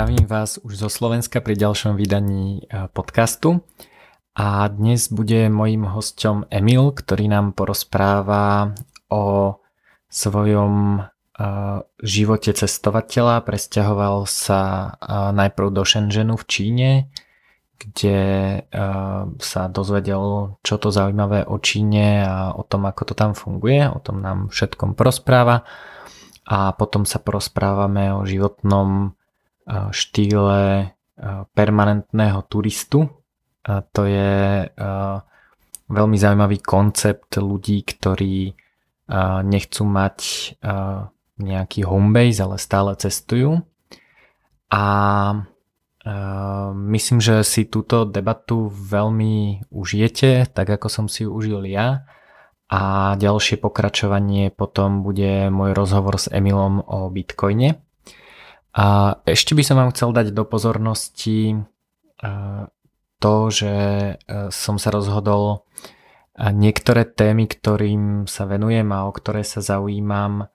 Zdravím vás už zo Slovenska pri ďalšom vydaní e, podcastu. A dnes bude mojím hosťom Emil, ktorý nám porozpráva o svojom e, živote cestovateľa. Presťahoval sa e, najprv do Shenzhenu v Číne, kde sa dozvedel, čo to zaujímavé o Číne a o tom, ako to tam funguje. O tom nám všetkom porozpráva. A potom sa porozprávame o životnom štýle permanentného turistu. To je veľmi zaujímavý koncept ľudí, ktorí nechcú mať nejaký homebase, ale stále cestujú. A myslím, že si túto debatu veľmi užijete, tak ako som si ju užil ja. A ďalšie pokračovanie potom bude môj rozhovor s Emilom o Bitcoine. A ešte by som vám chcel dať do pozornosti to, že e, som sa rozhodol niektoré témy, ktorým sa venujem a o ktoré sa zaujímam,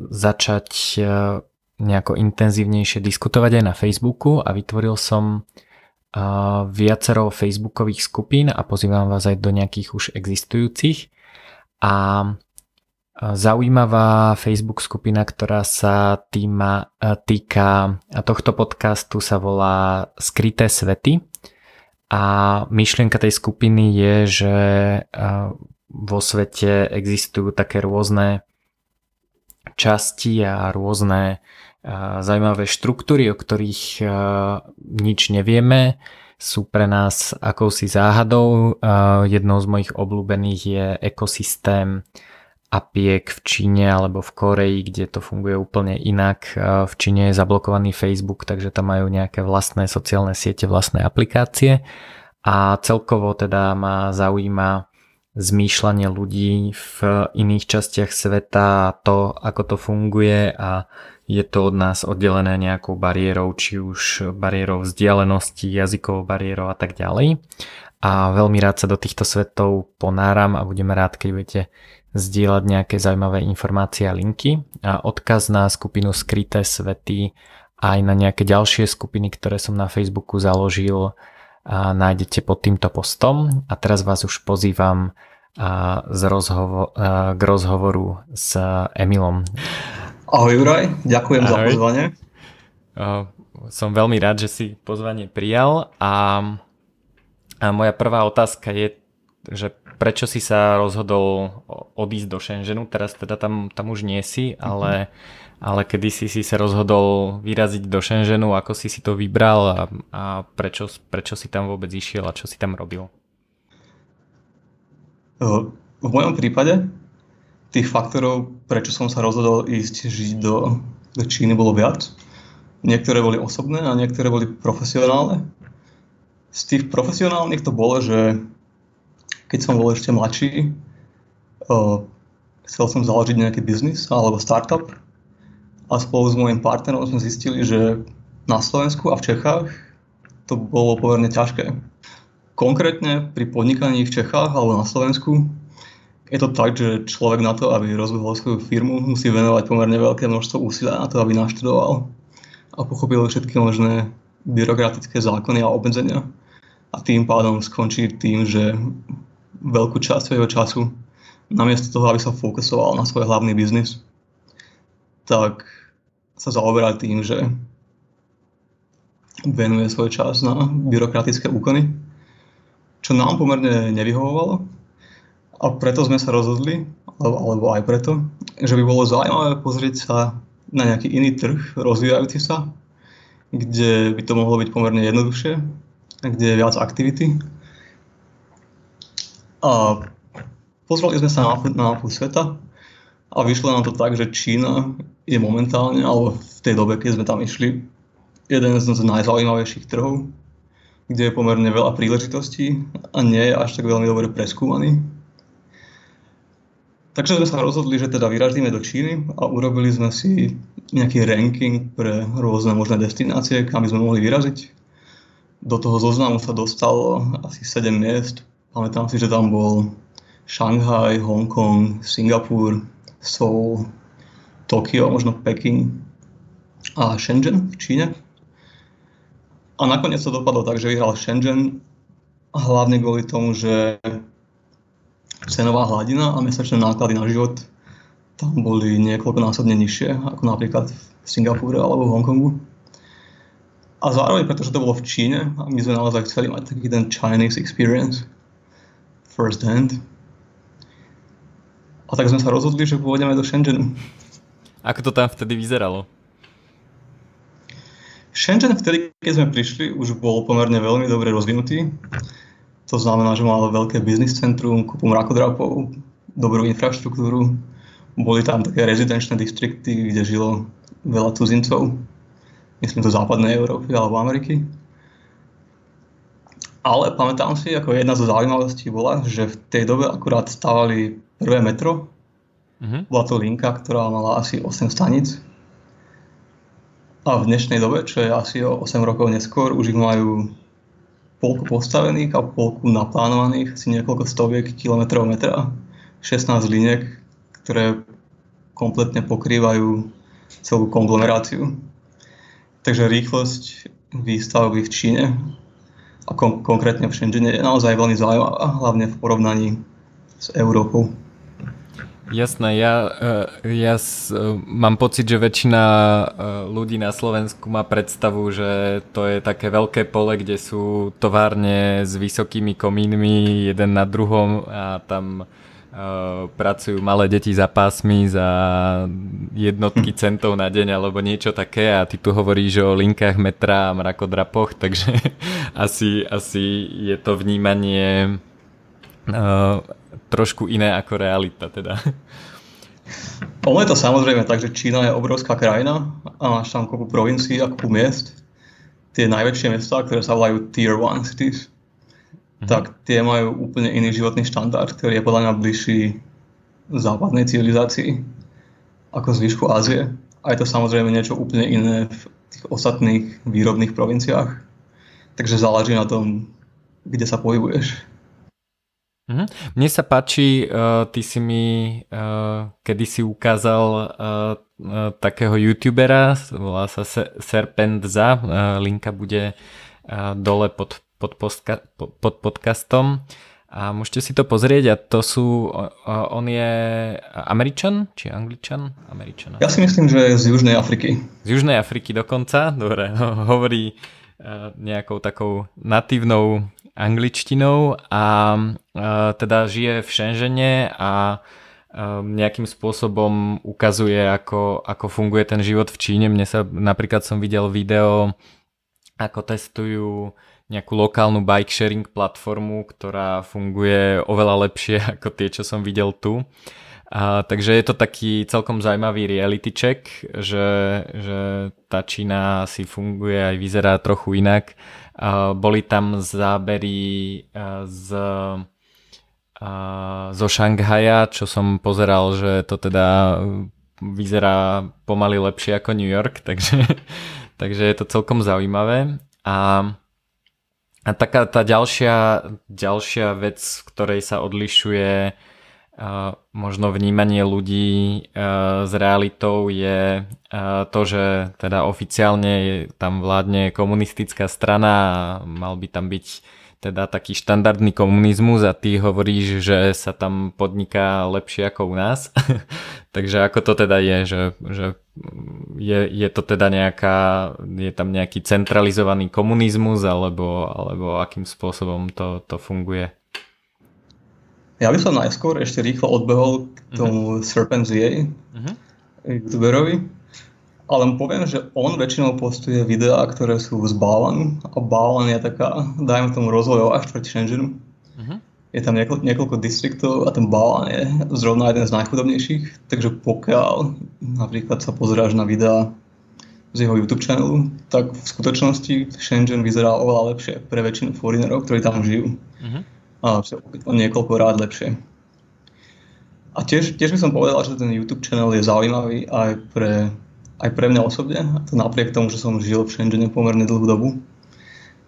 začať e, nejako intenzívnejšie diskutovať aj na Facebooku a vytvoril som viacero facebookových skupín a pozývam vás aj do nejakých už existujúcich. A Zaujímavá Facebook skupina, ktorá sa týma, e, týka tohto podcastu sa volá Skryté svety a myšlienka tej skupiny je, že e, vo svete existujú také rôzne časti a rôzne e, zaujímavé štruktúry, o ktorých nič nevieme, sú pre nás akousi záhadou. Jednou z mojich obľúbených je ekosystém apiek v Číne alebo v Koreji, kde to funguje úplne inak. V Číne je zablokovaný Facebook, takže tam majú nejaké vlastné sociálne siete, vlastné aplikácie a celkovo teda ma zaujíma zmýšľanie ľudí v iných častiach sveta a to, ako to funguje a je to od nás oddelené nejakou bariérou, či už bariérou vzdialenosti, jazykovou bariérou a tak ďalej. A veľmi rád sa do týchto svetov ponáram a budeme rád, keď budete zdieľať nejaké zaujímavé informácie a linky a odkaz na skupinu Skryté svety aj na nejaké ďalšie skupiny, ktoré som na Facebooku založil a nájdete pod týmto postom a teraz vás už pozývam a z rozhovo- a k rozhovoru s Emilom. Ahoj Juraj, ďakujem Ahoj. za pozvanie. Som veľmi rád, že si pozvanie prijal a, a moja prvá otázka je, že prečo si sa rozhodol odísť do Shenzhenu, teraz teda tam, tam už nie si, mhm. ale, ale kedy si si sa rozhodol vyraziť do Shenzhenu, ako si si to vybral a, a prečo, prečo si tam vôbec išiel a čo si tam robil? V mojom prípade tých faktorov, prečo som sa rozhodol ísť žiť do, do Číny bolo viac. Niektoré boli osobné a niektoré boli profesionálne. Z tých profesionálnych to bolo, že keď som bol ešte mladší, uh, chcel som založiť nejaký biznis alebo startup a spolu s môjim partnerom sme zistili, že na Slovensku a v Čechách to bolo pomerne ťažké. Konkrétne pri podnikaní v Čechách alebo na Slovensku je to tak, že človek na to, aby rozvíjal svoju firmu, musí venovať pomerne veľké množstvo úsilia na to, aby naštudoval a pochopil všetky možné byrokratické zákony a obmedzenia. A tým pádom skončí tým, že veľkú časť svojho času, namiesto toho, aby sa fokusoval na svoj hlavný biznis, tak sa zaoberá tým, že venuje svoj čas na byrokratické úkony, čo nám pomerne nevyhovovalo. A preto sme sa rozhodli, alebo aj preto, že by bolo zaujímavé pozrieť sa na nejaký iný trh, rozvíjajúci sa, kde by to mohlo byť pomerne jednoduchšie, kde je viac aktivity a pozreli sme sa na, mapu sveta a vyšlo nám to tak, že Čína je momentálne, alebo v tej dobe, keď sme tam išli, jeden z najzaujímavejších trhov, kde je pomerne veľa príležitostí a nie je až tak veľmi dobre preskúmaný. Takže sme sa rozhodli, že teda vyražíme do Číny a urobili sme si nejaký ranking pre rôzne možné destinácie, kam by sme mohli vyraziť. Do toho zoznamu sa dostalo asi 7 miest, Pamätám si, že tam bol Šanghaj, Hongkong, Singapur, Seoul, Tokio, možno Peking a Shenzhen v Číne. A nakoniec to dopadlo tak, že vyhral Shenzhen hlavne kvôli tomu, že cenová hladina a mesačné náklady na život tam boli niekoľkonásobne nižšie, ako napríklad v Singapúre alebo v Hongkongu. A zároveň, pretože to bolo v Číne a my sme naozaj chceli mať taký ten Chinese experience first hand. A tak sme sa rozhodli, že pôjdeme do Shenzhenu. Ako to tam vtedy vyzeralo? Shenzhen vtedy, keď sme prišli, už bol pomerne veľmi dobre rozvinutý. To znamená, že mal veľké biznis centrum, kupu mrakodrapov, dobrú infraštruktúru, boli tam také rezidenčné distrikty, kde žilo veľa cudzincov, myslím to západnej Európy alebo Ameriky. Ale pamätám si, ako jedna zo zaujímavostí bola, že v tej dobe akurát stávali prvé metro. Uh-huh. Bola to linka, ktorá mala asi 8 staníc. A v dnešnej dobe, čo je asi o 8 rokov neskôr, už ich majú polku postavených a polku naplánovaných, asi niekoľko stoviek kilometrov metra, 16 liniek, ktoré kompletne pokrývajú celú konglomeráciu. Takže rýchlosť výstavby v Číne a kon- konkrétne v Shenzhene je naozaj veľmi zaujímavá, hlavne v porovnaní s Európou. Jasné, ja, e, ja s, e, mám pocit, že väčšina e, ľudí na Slovensku má predstavu, že to je také veľké pole, kde sú továrne s vysokými komínmi jeden na druhom a tam pracujú malé deti za pásmy za jednotky hm. centov na deň alebo niečo také a ty tu hovoríš o linkách metra a mrakodrapoch, takže asi, asi je to vnímanie uh, trošku iné ako realita teda. Ono je to samozrejme tak, že Čína je obrovská krajina a máš tam kopu provincií a kopu miest. Tie najväčšie mesta, ktoré sa volajú Tier 1 cities, mm-hmm. tak tie majú úplne iný životný štandard, ktorý je podľa mňa bližší západnej civilizácii ako zvyšku Ázie. A je to samozrejme niečo úplne iné v tých ostatných výrobných provinciách. Takže záleží na tom, kde sa pohybuješ. Mhm. Mne sa páči, uh, ty si mi uh, kedysi ukázal uh, uh, takého youtubera, volá sa Serpentza, uh, linka bude uh, dole pod, pod, postka, pod podcastom a môžete si to pozrieť a to sú, on je Američan či Angličan? Američan. Ja si myslím, že je z Južnej Afriky. Z Južnej Afriky dokonca, dobre, no, hovorí uh, nejakou takou natívnou angličtinou a teda žije v Shenzhene a nejakým spôsobom ukazuje, ako, ako funguje ten život v Číne. Mne sa napríklad som videl video, ako testujú nejakú lokálnu bike sharing platformu, ktorá funguje oveľa lepšie ako tie, čo som videl tu. A, takže je to taký celkom zaujímavý reality check, že, že tá Čína si funguje aj vyzerá trochu inak boli tam zábery z, zo Šanghaja, čo som pozeral, že to teda vyzerá pomaly lepšie ako New York, takže, takže je to celkom zaujímavé. A, a taká tá ďalšia, ďalšia vec, ktorej sa odlišuje možno vnímanie ľudí s realitou je to, že teda oficiálne je, tam vládne komunistická strana a mal by tam byť teda taký štandardný komunizmus a ty hovoríš, že sa tam podniká lepšie ako u nás. Takže ako to teda je, že, že je, je to teda nejaká, je tam nejaký centralizovaný komunizmus alebo, alebo akým spôsobom to, to funguje? Ja by som najskôr ešte rýchlo odbehol k mhm. tomu uh-huh. Serpent ZA, uh-huh. youtuberovi, ale mu poviem, že on väčšinou postuje videá, ktoré sú z Balan a Balan je taká, dajme tomu rozvojová štvrť Shenzhenu. Uh-huh. Je tam niekoľko, niekoľko distriktov a ten Balan je zrovna jeden z najchudobnejších, takže pokiaľ napríklad sa pozeráš na videá z jeho YouTube channelu, tak v skutočnosti Shenzhen vyzerá oveľa lepšie pre väčšinu foreinerov, ktorí tam žijú. Uh-huh a o niekoľko rád lepšie. A tiež, tiež by som povedal, že ten YouTube channel je zaujímavý aj pre, aj pre mňa osobne. A to napriek tomu, že som žil v Shenzhene pomerne dlhú dobu,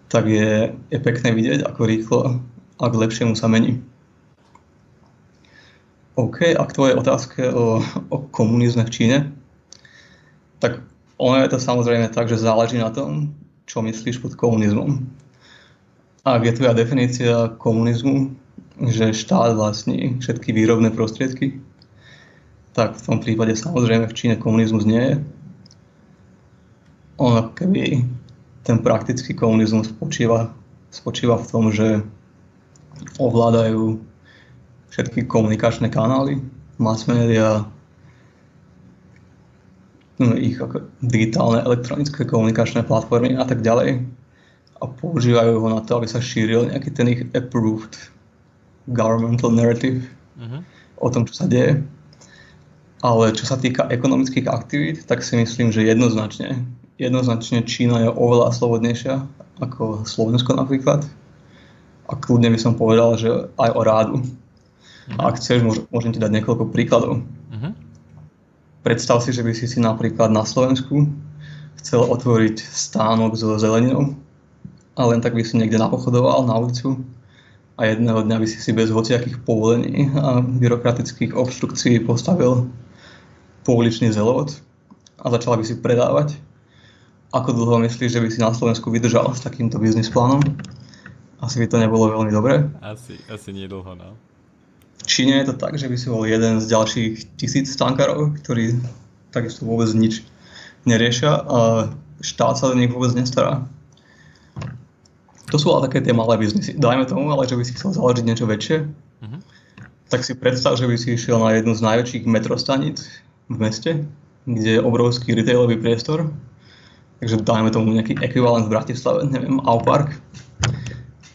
tak je, je pekné vidieť, ako rýchlo a k lepšiemu sa mení. OK, a k tvojej otázke o, o komunizme v Číne, tak ono je to samozrejme tak, že záleží na tom, čo myslíš pod komunizmom. Ak je tvoja definícia komunizmu, že štát vlastní všetky výrobné prostriedky, tak v tom prípade samozrejme v Číne komunizmus nie je. Ono keby ten praktický komunizmus spočíva, spočíva v tom, že ovládajú všetky komunikačné kanály, mass media, no, ich digitálne elektronické komunikačné platformy a tak ďalej a používajú ho na to, aby sa šíril nejaký ten ich approved governmental narrative uh-huh. o tom, čo sa deje. Ale čo sa týka ekonomických aktivít, tak si myslím, že jednoznačne, jednoznačne Čína je oveľa slobodnejšia ako Slovensko napríklad. A kľudne by som povedal, že aj o rádu. Uh-huh. A ak chceš, môžem ti dať niekoľko príkladov. Uh-huh. Predstav si, že by si si napríklad na Slovensku chcel otvoriť stánok so zeleninou a len tak by si niekde napochodoval na ulicu a jedného dňa by si si bez hociakých povolení a byrokratických obštrukcií postavil pouličný zelovod a začala by si predávať. Ako dlho myslíš, že by si na Slovensku vydržal s takýmto biznis plánom? Asi by to nebolo veľmi dobré. Asi, asi nie dlho, no. V Číne je to tak, že by si bol jeden z ďalších tisíc tankárov, ktorí takisto vôbec nič neriešia a štát sa do nich vôbec nestará. To sú ale také tie malé biznisy. Dajme tomu, ale že by si chcel založiť niečo väčšie, uh-huh. tak si predstav, že by si išiel na jednu z najväčších metrostaníc v meste, kde je obrovský retailový priestor. Takže dajme tomu nejaký ekvivalent v Bratislave, neviem, Aupark.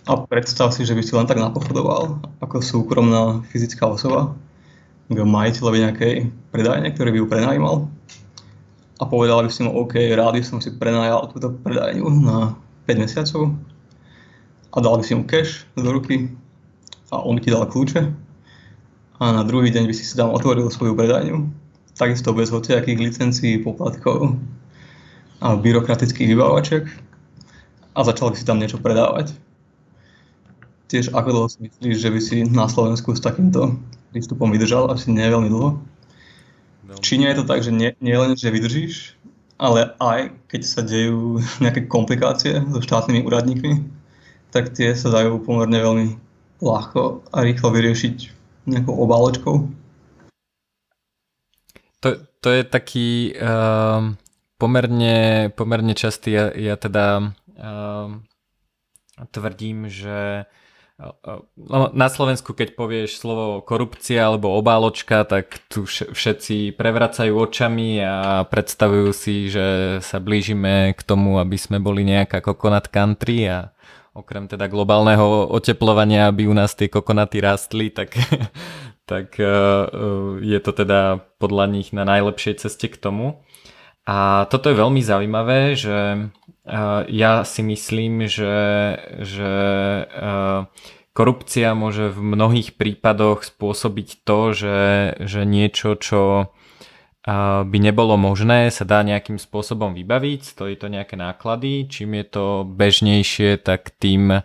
A predstav si, že by si len tak napochodoval ako súkromná fyzická osoba k majiteľovi nejakej predajne, ktorý by ju prenajímal. A povedal by si mu, OK, rád by som si prenajal túto predajňu na 5 mesiacov a dal by si mu cash do ruky a on by ti dal kľúče a na druhý deň by si si tam otvoril svoju predajňu, takisto bez hociakých licencií, poplatkov byrokratických vybavovaček a začal by si tam niečo predávať. Tiež ako dlho si myslíš, že by si na Slovensku s takýmto prístupom vydržal? Asi nie veľmi dlho. V Číne je to tak, že nie, nie len, že vydržíš, ale aj keď sa dejú nejaké komplikácie so štátnymi úradníkmi, tak tie sa dajú pomerne veľmi ľahko a rýchlo vyriešiť nejakou obáločkou. To, to je taký uh, pomerne, pomerne častý, ja, ja teda uh, tvrdím, že uh, na Slovensku, keď povieš slovo korupcia alebo obáločka, tak tu všetci prevracajú očami a predstavujú si, že sa blížime k tomu, aby sme boli nejaká coconut country a okrem teda globálneho oteplovania, aby u nás tie kokonaty rastli, tak, tak e, je to teda podľa nich na najlepšej ceste k tomu. A toto je veľmi zaujímavé, že e, ja si myslím, že, že korupcia môže v mnohých prípadoch spôsobiť to, že, že niečo, čo by nebolo možné sa dá nejakým spôsobom vybaviť, stojí to nejaké náklady, čím je to bežnejšie, tak tým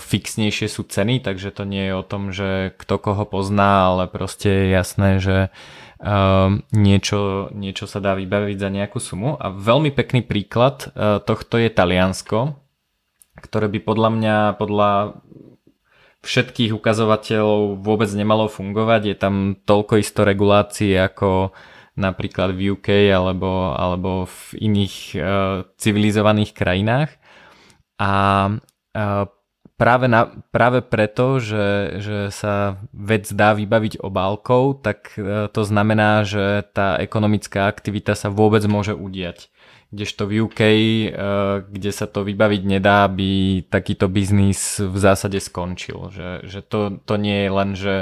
fixnejšie sú ceny, takže to nie je o tom, že kto koho pozná, ale proste je jasné, že niečo, niečo sa dá vybaviť za nejakú sumu. A veľmi pekný príklad tohto je Taliansko, ktoré by podľa mňa, podľa všetkých ukazovateľov vôbec nemalo fungovať. Je tam toľko isto regulácií ako napríklad v UK alebo, alebo v iných uh, civilizovaných krajinách. A uh, práve, na, práve preto, že, že sa vec dá vybaviť obálkou, tak uh, to znamená, že tá ekonomická aktivita sa vôbec môže udiať kdežto v UK, eh, kde sa to vybaviť nedá, by takýto biznis v zásade skončil. Že, že to, to nie je len, že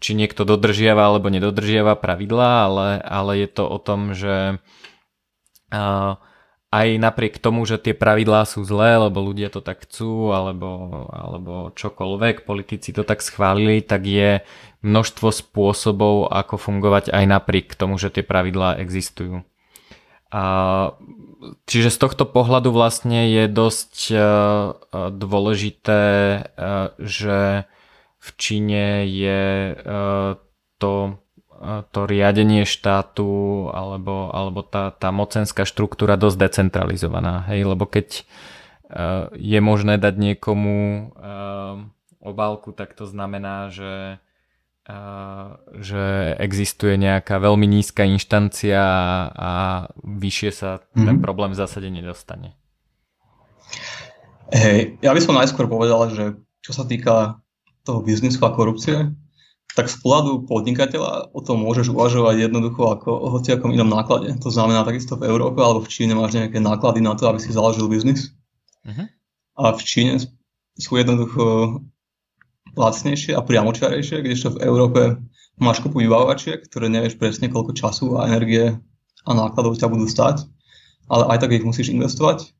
či niekto dodržiava alebo nedodržiava pravidlá, ale, ale je to o tom, že eh, aj napriek tomu, že tie pravidlá sú zlé, lebo ľudia to tak chcú, alebo, alebo čokoľvek, politici to tak schválili, tak je množstvo spôsobov, ako fungovať aj napriek tomu, že tie pravidlá existujú. A Čiže z tohto pohľadu vlastne je dosť uh, dôležité, uh, že v Číne je uh, to to riadenie štátu alebo, alebo tá, tá mocenská štruktúra dosť decentralizovaná. Hej? Lebo keď uh, je možné dať niekomu uh, obálku, tak to znamená, že uh, že existuje nejaká veľmi nízka inštancia a, a vyššie sa mm-hmm. ten problém v zásade nedostane. Hej, ja by som najskôr povedal, že čo sa týka toho biznisu a korupcie, tak z pohľadu podnikateľa o tom môžeš uvažovať jednoducho ako o hociakom inom náklade. To znamená takisto v Európe alebo v Číne máš nejaké náklady na to, aby si založil biznis. Uh-huh. A v Číne sú jednoducho lacnejšie a priamočiarejšie, kdežto v Európe máš kopu vybavovačiek, ktoré nevieš presne koľko času a energie a nákladov ťa budú stať, ale aj tak ich musíš investovať.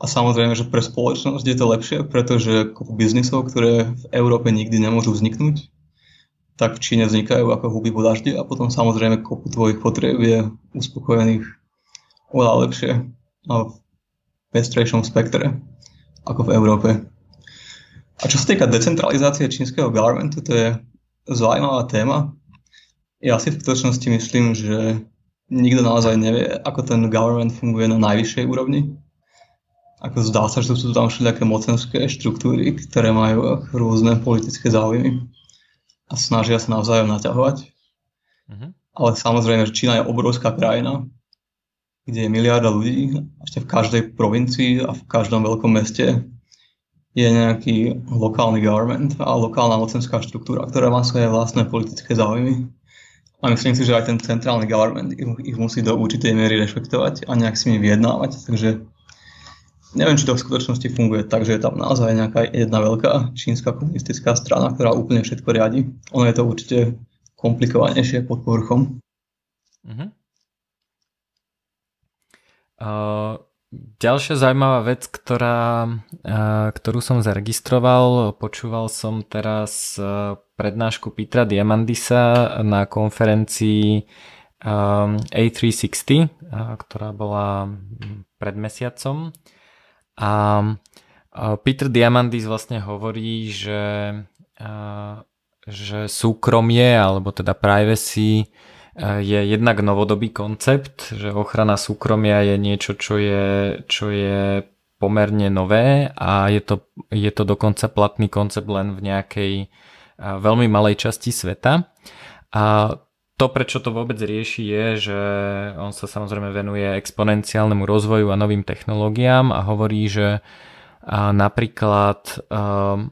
A samozrejme, že pre spoločnosť je to lepšie, pretože kopu biznisov, ktoré v Európe nikdy nemôžu vzniknúť, tak v Číne vznikajú ako huby po daždi a potom samozrejme kopu tvojich potrieb je uspokojených oveľa lepšie a v pestrejšom spektre ako v Európe. A čo sa týka decentralizácie čínskeho governmentu, to je zaujímavá téma. Ja si v skutočnosti myslím, že nikto naozaj nevie, ako ten government funguje na najvyššej úrovni. Ako zdá sa, že sú tam všelijaké mocenské štruktúry, ktoré majú rôzne politické záujmy a snažia sa navzájom naťahovať. Uh-huh. Ale samozrejme, že Čína je obrovská krajina, kde je miliarda ľudí, ešte v každej provincii a v každom veľkom meste je nejaký lokálny government a lokálna mocenská štruktúra, ktorá má svoje vlastné politické záujmy. A myslím si, že aj ten centrálny government ich, ich musí do určitej miery rešpektovať a nejak s nimi vyjednávať. Takže neviem, či to v skutočnosti funguje tak, že je tam naozaj nejaká jedna veľká čínska komunistická strana, ktorá úplne všetko riadi. Ono je to určite komplikovanejšie pod povrchom. Uh-huh. Uh, ďalšia zaujímavá vec, ktorá, uh, ktorú som zaregistroval, počúval som teraz uh, prednášku Petra Diamandisa na konferencii um, A360, uh, ktorá bola pred mesiacom a Peter Diamandis vlastne hovorí, že, že súkromie alebo teda privacy je jednak novodobý koncept, že ochrana súkromia je niečo, čo je, čo je pomerne nové a je to, je to dokonca platný koncept len v nejakej veľmi malej časti sveta. A to, prečo to vôbec rieši, je, že on sa samozrejme venuje exponenciálnemu rozvoju a novým technológiám a hovorí, že napríklad um,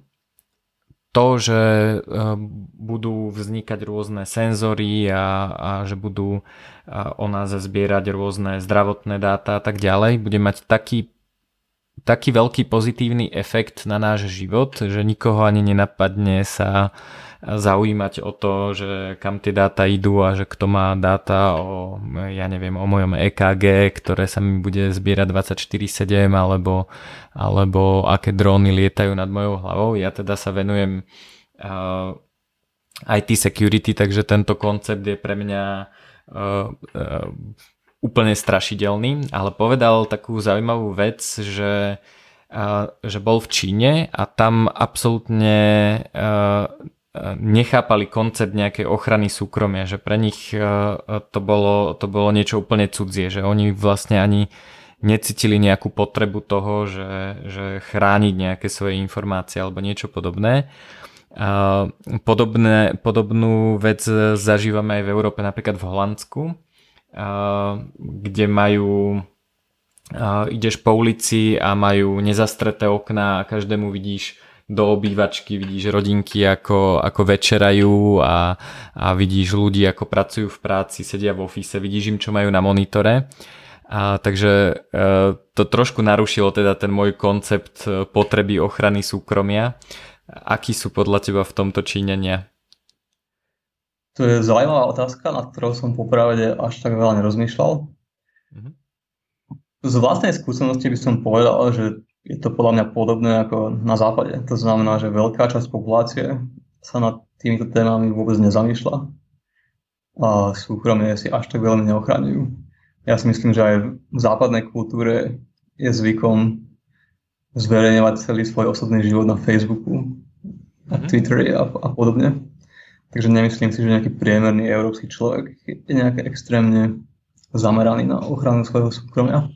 to, že um, budú vznikať rôzne senzory a, a že budú o nás zbierať rôzne zdravotné dáta a tak ďalej, bude mať taký taký veľký pozitívny efekt na náš život, že nikoho ani nenapadne sa zaujímať o to, že kam tie dáta idú a že kto má dáta o, ja neviem, o mojom EKG, ktoré sa mi bude zbierať 24-7 alebo, alebo aké dróny lietajú nad mojou hlavou. Ja teda sa venujem uh, IT security, takže tento koncept je pre mňa uh, uh, úplne strašidelný, ale povedal takú zaujímavú vec, že že bol v Číne a tam absolútne nechápali koncept nejakej ochrany súkromia, že pre nich e, to bolo, to bolo niečo úplne cudzie, že oni vlastne ani necítili nejakú potrebu toho, že, že chrániť nejaké svoje informácie alebo niečo podobné. Podobné, podobnú vec zažívame aj v Európe, napríklad v Holandsku, kde majú ideš po ulici a majú nezastreté okná a každému vidíš do obývačky, vidíš rodinky ako, ako večerajú a, a vidíš ľudí ako pracujú v práci, sedia v ofise, vidíš im čo majú na monitore. A, takže e, to trošku narušilo teda ten môj koncept e, potreby ochrany súkromia. Akí sú podľa teba v tomto čínenia? To je zaujímavá otázka, nad ktorou som popravde až tak veľa nerozmýšľal. Mm-hmm. Z vlastnej skúsenosti by som povedal, že je to podľa mňa podobné ako na západe. To znamená, že veľká časť populácie sa nad týmito témami vôbec nezamýšľa a súkromie si až tak veľmi neochraňujú. Ja si myslím, že aj v západnej kultúre je zvykom zverejňovať celý svoj osobný život na Facebooku, na mhm. Twitteri a, a podobne. Takže nemyslím si, že nejaký priemerný európsky človek je nejaké extrémne zameraný na ochranu svojho súkromia.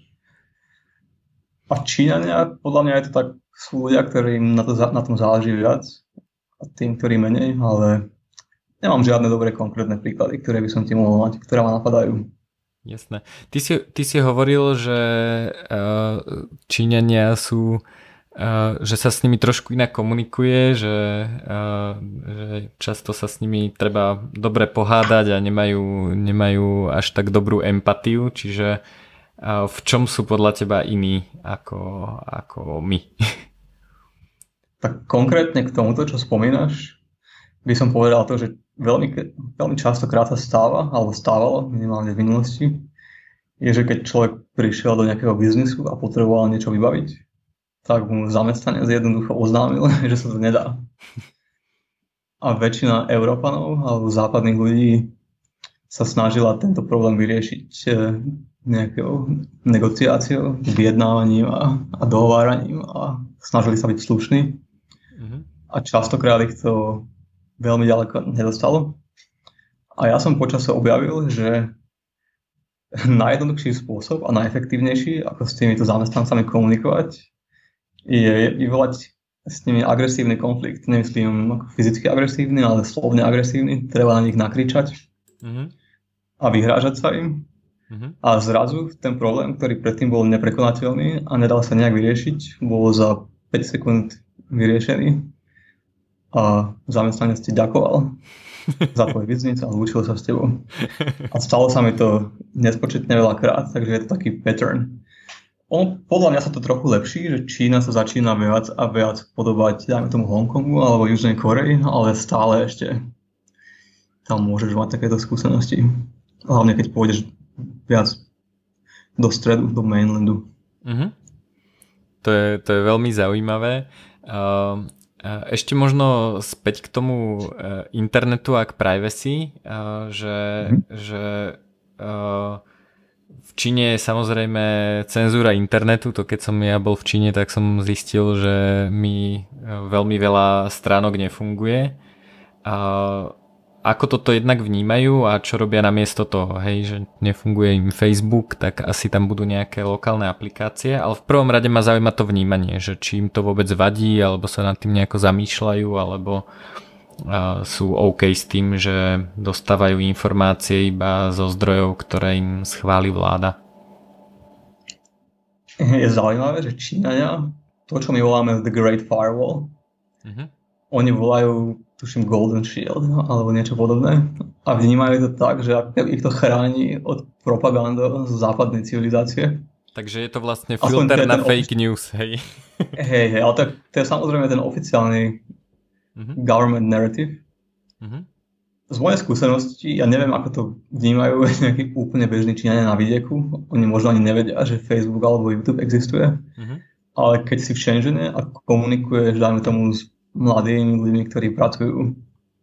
A Číňania, podľa mňa je to tak, sú ľudia, ktorým na, to, na tom záleží viac a tým, ktorí menej, ale nemám žiadne dobré konkrétne príklady, ktoré by som ti mohol mať, ktoré ma napadajú. Jasné. Ty si, ty si hovoril, že uh, Číňania sú že sa s nimi trošku inak komunikuje, že, že často sa s nimi treba dobre pohádať a nemajú, nemajú až tak dobrú empatiu, čiže v čom sú podľa teba iní ako, ako my? Tak konkrétne k tomuto, čo spomínaš, by som povedal to, že veľmi, veľmi častokrát sa stáva, alebo stávalo minimálne v minulosti, je, že keď človek prišiel do nejakého biznisu a potreboval niečo vybaviť, tak mu zamestnanec jednoducho oznámil, že sa to nedá. A väčšina Európanov alebo západných ľudí sa snažila tento problém vyriešiť eh, nejakou negociáciou, vyjednávaním a, a dohováraním a snažili sa byť slušní. Mm-hmm. A častokrát ich to veľmi ďaleko nedostalo. A ja som počasie objavil, že najjednoduchší spôsob a najefektívnejší, ako s týmito zamestnancami komunikovať, je vyvolať s nimi agresívny konflikt. Nemyslím ako fyzicky agresívny, ale slovne agresívny. Treba na nich nakričať mm-hmm. a vyhrážať sa im. Mm-hmm. A zrazu ten problém, ktorý predtým bol neprekonateľný a nedal sa nejak vyriešiť, bol za 5 sekúnd vyriešený. A zamestnanec ti ďakoval za tvoj biznis a lúčil sa s tebou. A stalo sa mi to nespočetne veľa krát, takže je to taký pattern on, podľa mňa sa to trochu lepší, že Čína sa začína viac a viac podobať, dajme tomu Hongkongu alebo Južnej Koreji, ale stále ešte tam môžeš mať takéto skúsenosti. Hlavne keď pôjdeš viac do stredu, do mainlandu. Mm-hmm. To, je, to je veľmi zaujímavé. ešte možno späť k tomu e, internetu a k privacy, že, mm-hmm. že v Číne je samozrejme cenzúra internetu, to keď som ja bol v Číne, tak som zistil, že mi e, veľmi veľa stránok nefunguje. A ako toto jednak vnímajú a čo robia namiesto toho, hej, že nefunguje im Facebook, tak asi tam budú nejaké lokálne aplikácie, ale v prvom rade ma zaujíma to vnímanie, že či im to vôbec vadí, alebo sa nad tým nejako zamýšľajú, alebo sú OK s tým, že dostávajú informácie iba zo zdrojov, ktoré im schváli vláda. Je zaujímavé, že Číňania, to čo my voláme The Great Firewall, uh-huh. oni volajú tuším Golden Shield no, alebo niečo podobné a vnímajú to tak, že ich to chráni od propagandy z západnej civilizácie. Takže je to vlastne filter na fake ofici- news, hej. Hej, hej, ale to, to je samozrejme ten oficiálny mm-hmm. government narrative. Mm-hmm. Z mojej skúsenosti, ja neviem, ako to vnímajú nejakí úplne bežní Číňania na vidieku. Oni možno ani nevedia, že Facebook alebo YouTube existuje. Mm-hmm. Ale keď si v Shenzhene a komunikuješ, dajme tomu, s mladými ľuďmi, ktorí pracujú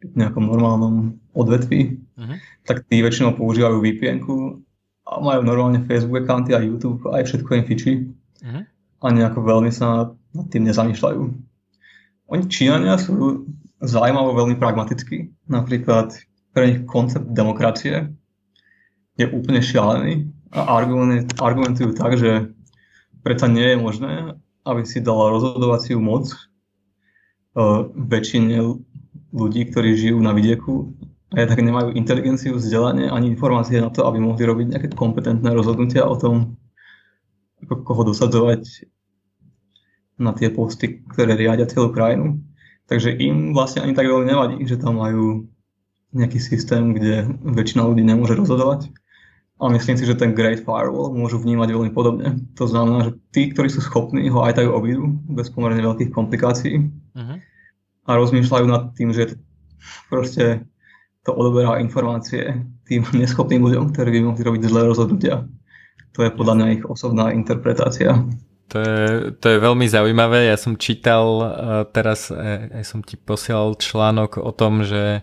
v nejakom normálnom odvetví, mm-hmm. tak tí väčšinou používajú vpn a majú normálne Facebook accounty a YouTube a aj všetko im fičí. Mm-hmm. A nejako veľmi sa nad tým nezamýšľajú. Oni Číňania sú zaujímavo veľmi pragmatickí. Napríklad pre nich koncept demokracie je úplne šialený a argumentujú tak, že preto nie je možné, aby si dala rozhodovaciu moc väčšine ľudí, ktorí žijú na vidieku a tak nemajú inteligenciu, vzdelanie ani informácie na to, aby mohli robiť nejaké kompetentné rozhodnutia o tom, ako koho dosadzovať na tie posty, ktoré riadia celú krajinu. Takže im vlastne ani tak veľmi nevadí, že tam majú nejaký systém, kde väčšina ľudí nemôže rozhodovať. A myslím si, že ten Great Firewall môžu vnímať veľmi podobne. To znamená, že tí, ktorí sú schopní, ho aj tak obídu bez pomerne veľkých komplikácií uh-huh. a rozmýšľajú nad tým, že proste to odoberá informácie tým neschopným ľuďom, ktorí by mohli robiť zlé rozhodnutia. To je podľa mňa ich osobná interpretácia. To je, to je veľmi zaujímavé. Ja som čítal uh, teraz, uh, ja som ti posielal článok o tom, že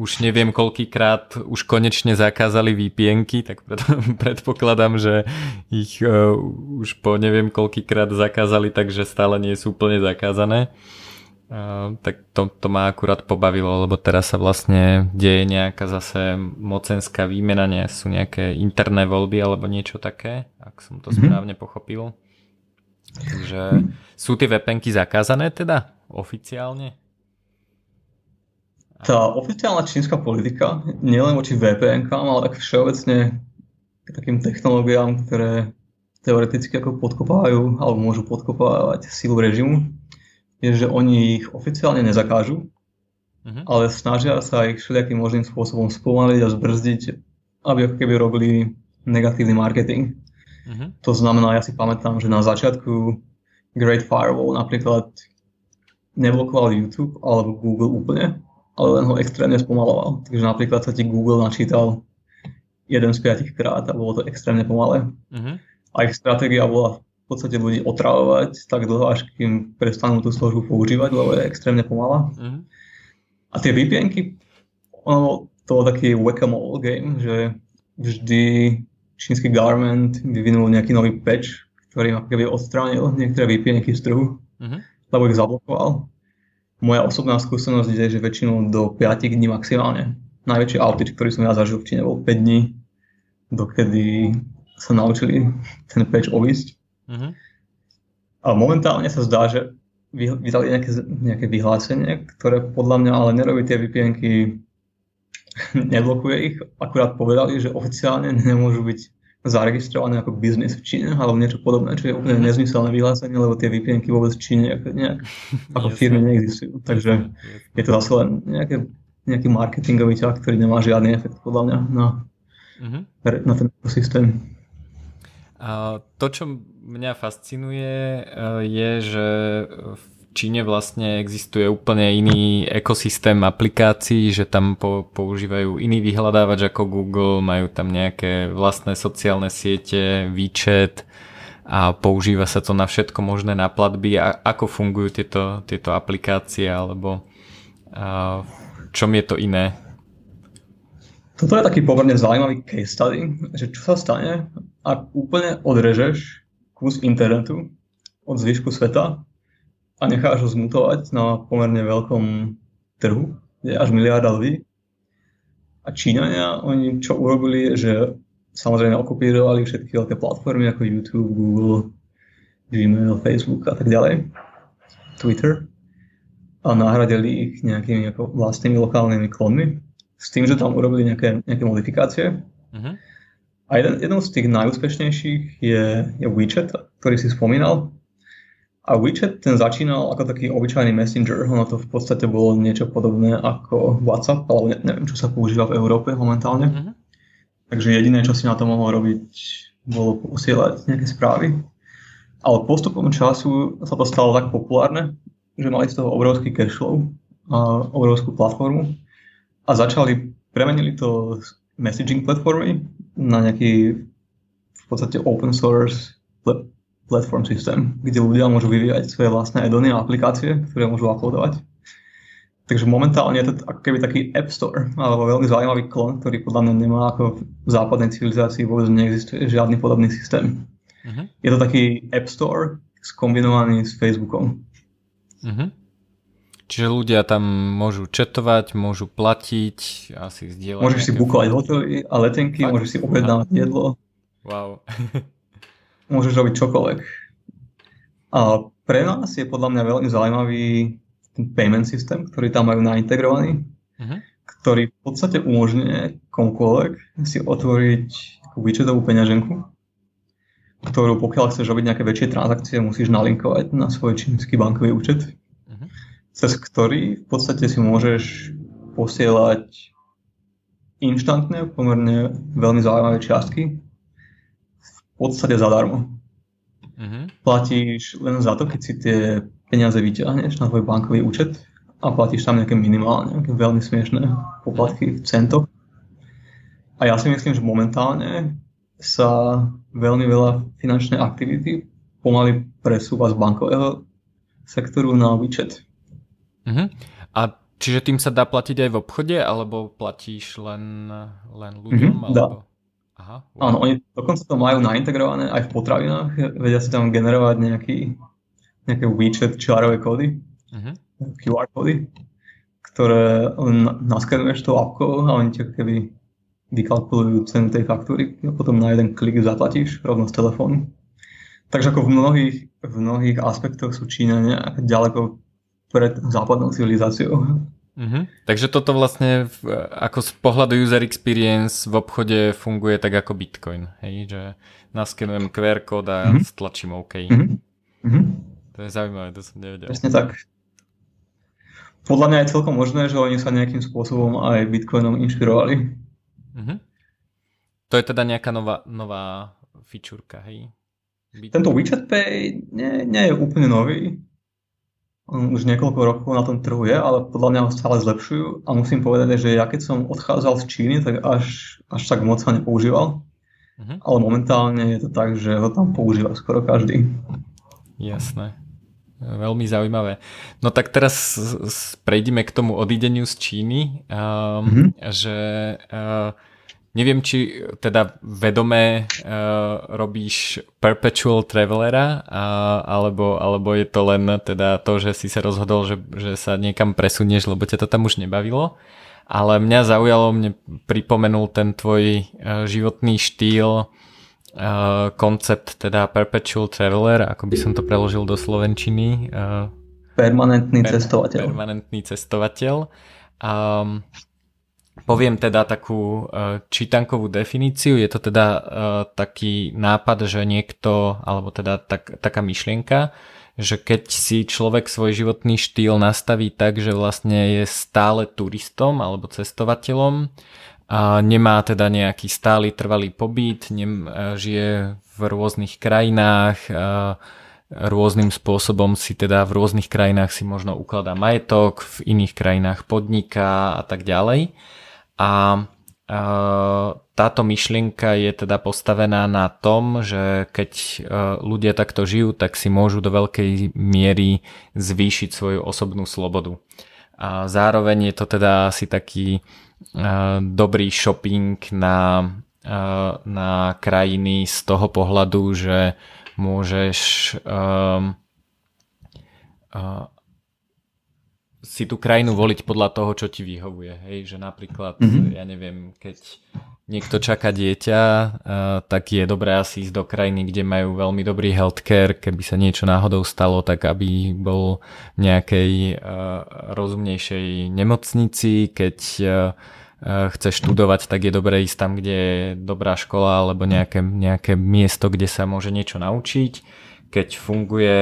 už neviem koľkýkrát už konečne zakázali vpn tak pred, predpokladám, že ich uh, už po neviem koľkýkrát zakázali, takže stále nie sú úplne zakázané. Uh, tak to, to ma akurát pobavilo, lebo teraz sa vlastne deje nejaká zase mocenská výmena, nie sú nejaké interné voľby alebo niečo také, ak som to mm-hmm. správne pochopil. Takže sú tie VPNky zakázané teda oficiálne? Tá oficiálna čínska politika, nielen voči VPN-kám, ale tak všeobecne k takým technológiám, ktoré teoreticky ako podkopávajú alebo môžu podkopávať silu režimu, je, že oni ich oficiálne nezakážu, uh-huh. ale snažia sa ich všelijakým možným spôsobom spomaliť a zbrzdiť, aby ako keby robili negatívny marketing. Uh-huh. To znamená, ja si pamätám, že na začiatku Great Firewall napríklad neblokoval YouTube alebo Google úplne, ale len ho extrémne spomaloval. Takže napríklad sa ti Google načítal jeden z piatich krát a bolo to extrémne pomalé. Uh-huh. A ich stratégia bola podstate ľudí otravovať tak dlho, až kým prestanú tú službu používať, lebo je extrémne pomalá. Mm-hmm. A tie VPNky, ono, to bol taký whack-a-mole game, že vždy čínsky government vyvinul nejaký nový patch, ktorý keby odstránil niektoré VPNky z trhu, mm-hmm. lebo ich zablokoval. Moja osobná skúsenosť je, že väčšinou do 5 dní maximálne. Najväčší outage, ktorý som ja zažil v Číne, bol 5 dní, dokedy sa naučili ten patch obísť. Uh-huh. A momentálne sa zdá, že vydali nejaké, nejaké vyhlásenie, ktoré podľa mňa ale nerobí tie VPNky, neblokuje ich, akurát povedali, že oficiálne nemôžu byť zaregistrované ako biznis v Číne alebo niečo podobné, čo je úplne mhm. nezmyselné vyhlásenie, lebo tie VPNky vôbec v Číne nejak, ako firmy neexistujú. Takže je to zase len nejaké, nejaký marketingový ťah, ktorý nemá žiadny efekt podľa mňa na, uh-huh. na ten systém. A to, čo mňa fascinuje, e, je, že v Číne vlastne existuje úplne iný ekosystém aplikácií, že tam po, používajú iný vyhľadávač ako Google, majú tam nejaké vlastné sociálne siete, WeChat a používa sa to na všetko možné na platby. A ako fungujú tieto, tieto aplikácie alebo a v čom je to iné? Toto je taký pomerne zaujímavý case study, že čo sa stane, ak úplne odrežeš kus internetu od zvyšku sveta a necháš ho zmutovať na pomerne veľkom trhu, je až miliarda ľudí. A Číňania, oni čo urobili, že samozrejme okupírovali všetky veľké platformy ako YouTube, Google, Gmail, Facebook a tak ďalej, Twitter a nahradili ich nejakými ako vlastnými lokálnymi klonmi s tým, že tam urobili nejaké, nejaké modifikácie. Uh-huh. A jeden, jeden z tých najúspešnejších je, je WeChat, ktorý si spomínal. A WeChat ten začínal ako taký obyčajný messenger, ono to v podstate bolo niečo podobné ako WhatsApp, ale ne, neviem, čo sa používa v Európe momentálne. Uh-huh. Takže jediné, čo si na to mohol robiť, bolo posielať nejaké správy. Ale postupom času sa to stalo tak populárne, že mali z toho obrovský cashflow a obrovskú platformu a začali, premenili to messaging platformy na nejaký v podstate open source platform systém, kde ľudia môžu vyvíjať svoje vlastné addony a aplikácie, ktoré môžu uploadovať. Takže momentálne je to ako keby taký App Store, alebo veľmi zaujímavý klon, ktorý podľa mňa nemá ako v západnej civilizácii vôbec neexistuje žiadny podobný systém. Uh-huh. Je to taký App Store skombinovaný s Facebookom. Uh-huh. Čiže ľudia tam môžu četovať, môžu platiť, asi zdieľať. Môžeš si bukovať hotely a letenky, Fakt? môžeš si objednávať jedlo. Wow. môžeš robiť čokoľvek. A pre nás je podľa mňa veľmi zaujímavý ten payment systém, ktorý tam majú naintegrovaný, uh-huh. ktorý v podstate umožňuje komukoľvek si otvoriť WeChatovú peňaženku, ktorú pokiaľ chceš robiť nejaké väčšie transakcie, musíš nalinkovať na svoj čínsky bankový účet cez ktorý v podstate si môžeš posielať inštantné, pomerne veľmi zaujímavé čiastky podstate zadarmo. Uh-huh. Platíš len za to, keď si tie peniaze vyťahneš na tvoj bankový účet a platíš tam nejaké minimálne, nejaké veľmi smiešné poplatky v centoch. A ja si myslím, že momentálne sa veľmi veľa finančnej aktivity pomaly presúva z bankového sektoru na WeChat. Uh-huh. A čiže tým sa dá platiť aj v obchode, alebo platíš len, len ľuďom? Uh-huh, alebo... Dá. Aha, wow. Áno, oni dokonca to majú naintegrované aj v potravinách, vedia si tam generovať nejaký, nejaké WeChat čiarové kódy. Uh-huh. QR kódy, ktoré naskenuješ tou apkou a oni ti keby vykalkulujú cenu tej faktúry a potom na jeden klik zaplatíš rovno z telefónu. Takže ako v mnohých, v mnohých aspektoch sú Číňania ďaleko pred západnou civilizáciou. Mm-hmm. Takže toto vlastne v, ako z pohľadu user experience v obchode funguje tak ako Bitcoin, hej? že naskenujem QR kód a mm-hmm. stlačím OK. Mm-hmm. To je zaujímavé, to som nevedel. Presne tak. Podľa mňa je celkom možné, že oni sa nejakým spôsobom aj Bitcoinom inšpirovali. Mm-hmm. To je teda nejaká nová, nová fičúrka, hej? Bitcoin. Tento WeChat Pay nie, nie je úplne nový už niekoľko rokov na tom trhu je, ale podľa mňa ho stále zlepšujú a musím povedať, že ja keď som odchádzal z Číny, tak až, až tak moc sa nepoužíval. Uh-huh. Ale momentálne je to tak, že ho tam používa skoro každý. Jasné. Veľmi zaujímavé. No tak teraz prejdeme k tomu odídeniu z Číny, um, uh-huh. že uh, Neviem, či teda vedomé uh, robíš perpetual travelera, uh, alebo, alebo je to len teda to, že si sa rozhodol, že, že sa niekam presunieš, lebo ťa to tam už nebavilo. Ale mňa zaujalo, mne pripomenul ten tvoj uh, životný štýl, uh, koncept teda perpetual traveler, ako by som to preložil do slovenčiny. Uh, permanentný per, cestovateľ. Permanentný cestovateľ. Um, Poviem teda takú uh, čítankovú definíciu. Je to teda uh, taký nápad, že niekto, alebo teda tak, taká myšlienka, že keď si človek svoj životný štýl nastaví tak, že vlastne je stále turistom alebo cestovateľom, a nemá teda nejaký stály trvalý pobyt, nem, uh, žije v rôznych krajinách, rôznym spôsobom si teda v rôznych krajinách si možno ukladá majetok, v iných krajinách podniká a tak ďalej a táto myšlienka je teda postavená na tom, že keď ľudia takto žijú, tak si môžu do veľkej miery zvýšiť svoju osobnú slobodu. A zároveň je to teda asi taký dobrý shopping na, na krajiny z toho pohľadu, že môžeš si tú krajinu voliť podľa toho, čo ti vyhovuje. Hej, že napríklad, mm-hmm. ja neviem, keď niekto čaká dieťa, uh, tak je dobré asi ísť do krajiny, kde majú veľmi dobrý healthcare, keby sa niečo náhodou stalo, tak aby bol v nejakej uh, rozumnejšej nemocnici, keď uh, chce študovať, tak je dobré ísť tam, kde je dobrá škola alebo nejaké, nejaké miesto, kde sa môže niečo naučiť keď funguje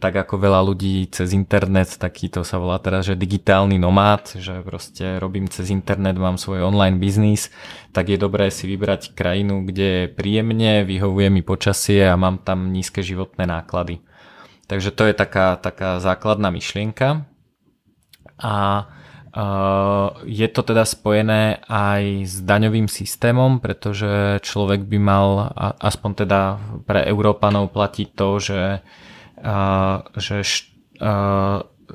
tak ako veľa ľudí cez internet, taký to sa volá teraz, že digitálny nomád, že proste robím cez internet, mám svoj online biznis, tak je dobré si vybrať krajinu, kde je príjemne, vyhovuje mi počasie a mám tam nízke životné náklady. Takže to je taká, taká základná myšlienka. A je to teda spojené aj s daňovým systémom, pretože človek by mal aspoň teda pre Európanov platiť to, že, že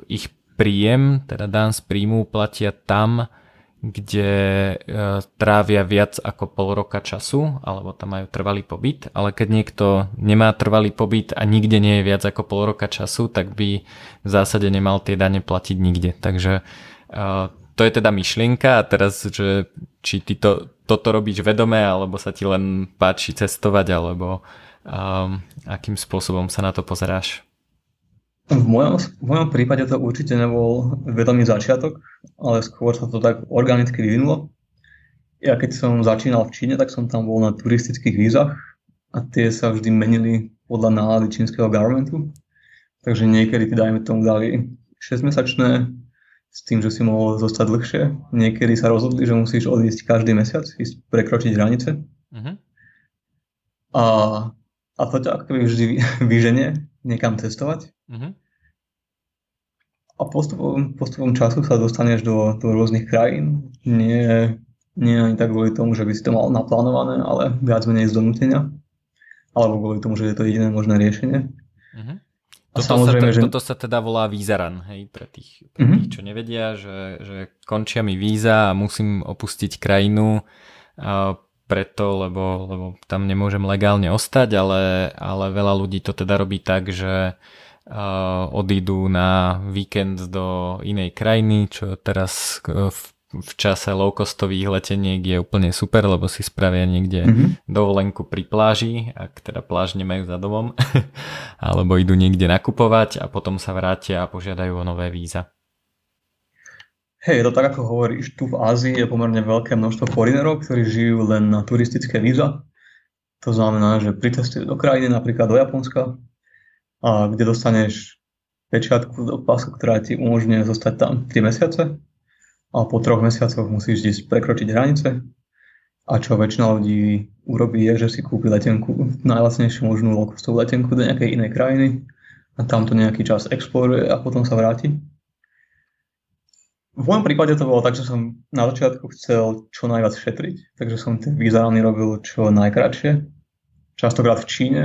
ich príjem, teda dan z príjmu platia tam, kde trávia viac ako pol roka času, alebo tam majú trvalý pobyt, ale keď niekto nemá trvalý pobyt a nikde nie je viac ako pol roka času, tak by v zásade nemal tie dane platiť nikde. Takže to je teda myšlienka a teraz, že či ty to, toto robíš vedome, alebo sa ti len páči cestovať, alebo um, akým spôsobom sa na to pozeráš? V mojom, v mojom prípade to určite nebol vedomý začiatok, ale skôr sa to tak organicky vyvinulo. Ja keď som začínal v Číne, tak som tam bol na turistických vízach a tie sa vždy menili podľa nálady čínskeho governmentu. Takže niekedy, dajme tomu, dali 6-mesačné s tým, že si mohol zostať dlhšie. Niekedy sa rozhodli, že musíš odísť každý mesiac, ísť prekročiť hranice. Uh-huh. A, a to ťa akoby vždy vyženie niekam cestovať. Uh-huh. A postupom, postupom času sa dostaneš do, do rôznych krajín. Nie, nie ani tak kvôli tomu, že by si to mal naplánované, ale viac menej z donútenia. Alebo kvôli tomu, že je to jediné možné riešenie. Uh-huh. Toto, sa, to, že... toto sa teda volá vízaran, hej, pre tých, pre mm-hmm. tých čo nevedia, že, že končia mi víza a musím opustiť krajinu uh, preto, lebo, lebo tam nemôžem legálne ostať, ale, ale veľa ľudí to teda robí tak, že odídu na víkend do inej krajiny, čo teraz v v čase low-costových leteniek je úplne super, lebo si spravia niekde mm-hmm. dovolenku pri pláži, ak teda pláž nemajú za domom, alebo idú niekde nakupovať a potom sa vrátia a požiadajú o nové víza. Hej, to tak, ako hovoríš, tu v Ázii je pomerne veľké množstvo foreinerov, ktorí žijú len na turistické víza. To znamená, že pricestujú do krajiny, napríklad do Japonska, a kde dostaneš pečiatku do pasu, ktorá ti umožňuje zostať tam 3 mesiace a po troch mesiacoch musíš ísť prekročiť hranice. A čo väčšina ľudí urobí je, že si kúpi letenku, najlacnejšiu možnú low letenku do nejakej inej krajiny a tam to nejaký čas exploruje a potom sa vráti. V mojom prípade to bolo tak, že som na začiatku chcel čo najviac šetriť, takže som tie výzarany robil čo najkračšie. Častokrát v Číne.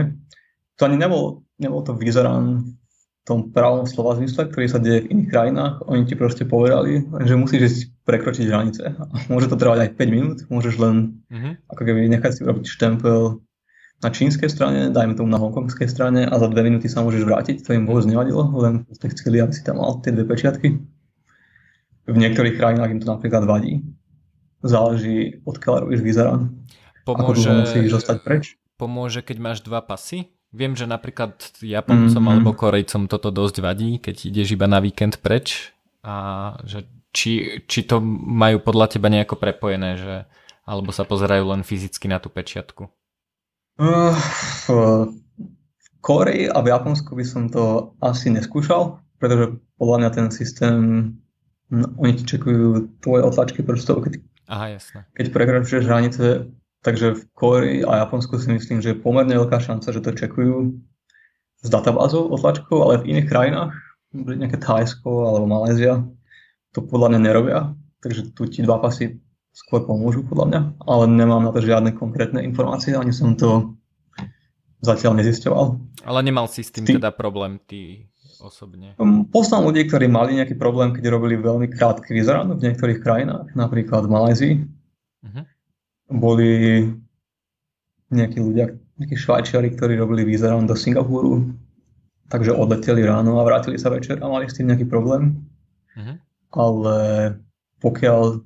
To ani nebol, nebol to výzaran tom pravom slova zmysle, ktorý sa deje v iných krajinách. Oni ti proste povedali, že musíš prekročiť hranice. Môže to trvať aj 5 minút, môžeš len mm-hmm. ako keby nechať si urobiť štempel na čínskej strane, dajme tomu na hongkongskej strane a za 2 minúty sa môžeš vrátiť. To im vôbec nevadilo, len ste chceli, aby si tam mal tie dve pečiatky. V niektorých krajinách im to napríklad vadí. Záleží, odkiaľ robíš vyzerá. Pomôže, ako musíš zostať preč. Pomôže, keď máš dva pasy? Viem, že napríklad Japoncom mm-hmm. alebo Korejcom toto dosť vadí, keď ideš iba na víkend preč a že či, či to majú podľa teba nejako prepojené, že alebo sa pozerajú len fyzicky na tú pečiatku? Uh, v Koreji a v Japonsku by som to asi neskúšal, pretože podľa mňa ten systém, no, oni ti čekujú tvoje otlačky prstov, keď, Aha, jasne. keď prekročíš hranice Takže v Kóri a Japonsku si myslím, že je pomerne veľká šanca, že to čekujú s databázou otlačkou, ale v iných krajinách, nejaké Thajsko alebo Malézia, to podľa mňa nerobia. Takže tu ti dva pasy skôr pomôžu podľa mňa, ale nemám na to žiadne konkrétne informácie, ani som to zatiaľ nezisťoval. Ale nemal si s tým ty... teda problém ty osobne? Um, poznám ľudí, ktorí mali nejaký problém, keď robili veľmi krátky vizerán v niektorých krajinách, napríklad v Malézii. Uh-huh boli nejakí ľudia, nejakí švajčiari, ktorí robili výzerán do Singapuru, takže odleteli ráno a vrátili sa večer a mali s tým nejaký problém. Uh-huh. Ale pokiaľ,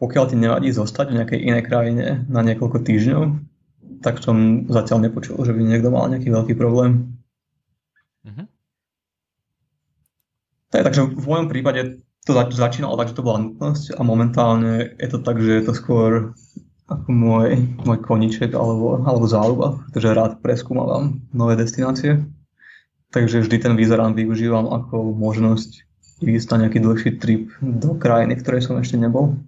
pokiaľ ti nevadí zostať v nejakej inej krajine na niekoľko týždňov, tak som zatiaľ nepočul, že by niekto mal nejaký veľký problém. Uh-huh. Tak, takže v mojom prípade to začínalo tak, že to bola nutnosť a momentálne je to tak, že je to skôr ako môj, môj koniček alebo, alebo záľuba, pretože rád preskúmavam nové destinácie. Takže vždy ten výzerán využívam ako možnosť ísť na nejaký dlhší trip do krajiny, v ktorej som ešte nebol.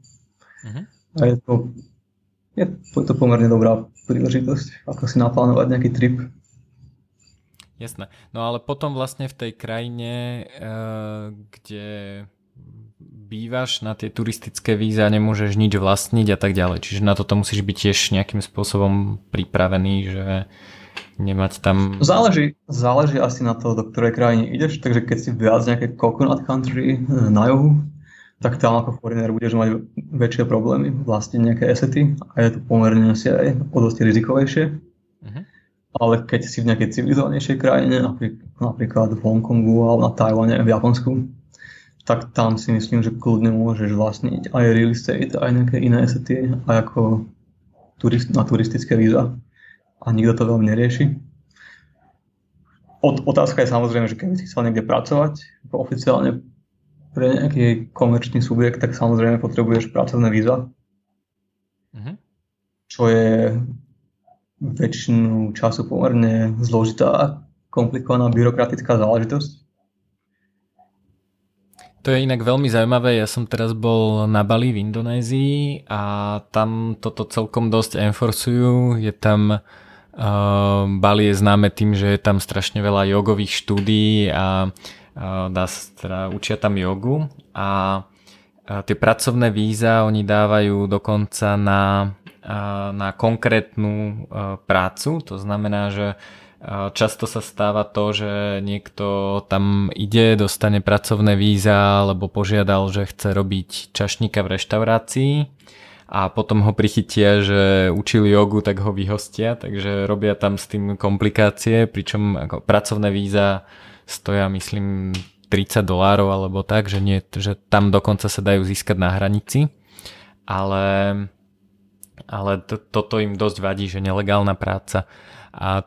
Uh-huh. A je to, je, to pomerne dobrá príležitosť, ako si naplánovať nejaký trip. Jasné. No ale potom vlastne v tej krajine, uh, kde bývaš, na tie turistické víza nemôžeš nič vlastniť a tak ďalej. Čiže na toto musíš byť tiež nejakým spôsobom pripravený, že nemať tam... Záleží, záleží asi na to, do ktorej krajiny ideš, takže keď si viac nejaké coconut country eh, na juhu, tak tam ako foreigner budeš mať väčšie problémy vlastniť nejaké asety a je to pomerne asi aj o dosť rizikovejšie. Uh-huh. Ale keď si v nejakej civilizovanejšej krajine, napríklad v Hongkongu alebo na Tajvane, v Japonsku, tak tam si myslím, že kľudne môžeš vlastniť aj real estate, aj nejaké iné asety, aj ako turist, na turistické víza. A nikto to veľmi nerieši. Od, otázka je samozrejme, že keby si chcel niekde pracovať oficiálne pre nejaký komerčný subjekt, tak samozrejme potrebuješ pracovné víza. Mm-hmm. Čo je väčšinu času pomerne zložitá, komplikovaná byrokratická záležitosť to je inak veľmi zaujímavé, ja som teraz bol na Bali v Indonézii a tam toto celkom dosť enforcujú, je tam uh, Bali je známe tým, že je tam strašne veľa jogových štúdií a uh, dá teda učia tam jogu. A uh, tie pracovné víza oni dávajú dokonca na, na konkrétnu prácu, to znamená, že Často sa stáva to, že niekto tam ide, dostane pracovné víza, alebo požiadal, že chce robiť čašníka v reštaurácii a potom ho prichytia, že učil jogu, tak ho vyhostia, takže robia tam s tým komplikácie, pričom ako pracovné víza stoja myslím 30 dolárov alebo tak, že, nie, že tam dokonca sa dajú získať na hranici, ale, ale to, toto im dosť vadí, že nelegálna práca. A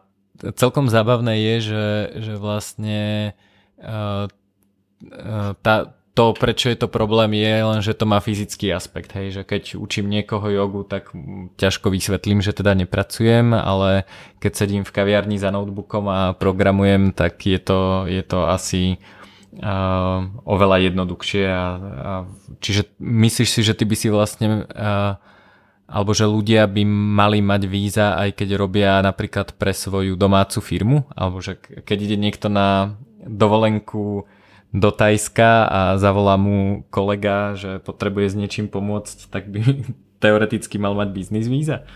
celkom zábavné je, že, že vlastne uh, uh, tá, to, prečo je to problém, je len, že to má fyzický aspekt. Hej, že keď učím niekoho jogu, tak ťažko vysvetlím, že teda nepracujem, ale keď sedím v kaviarni za notebookom a programujem, tak je to, je to asi uh, oveľa jednoduchšie. A, a, čiže myslíš si, že ty by si vlastne uh, alebo že ľudia by mali mať víza aj keď robia napríklad pre svoju domácu firmu, alebo že keď ide niekto na dovolenku do Tajska a zavolá mu kolega, že potrebuje s niečím pomôcť, tak by teoreticky mal mať biznis víza.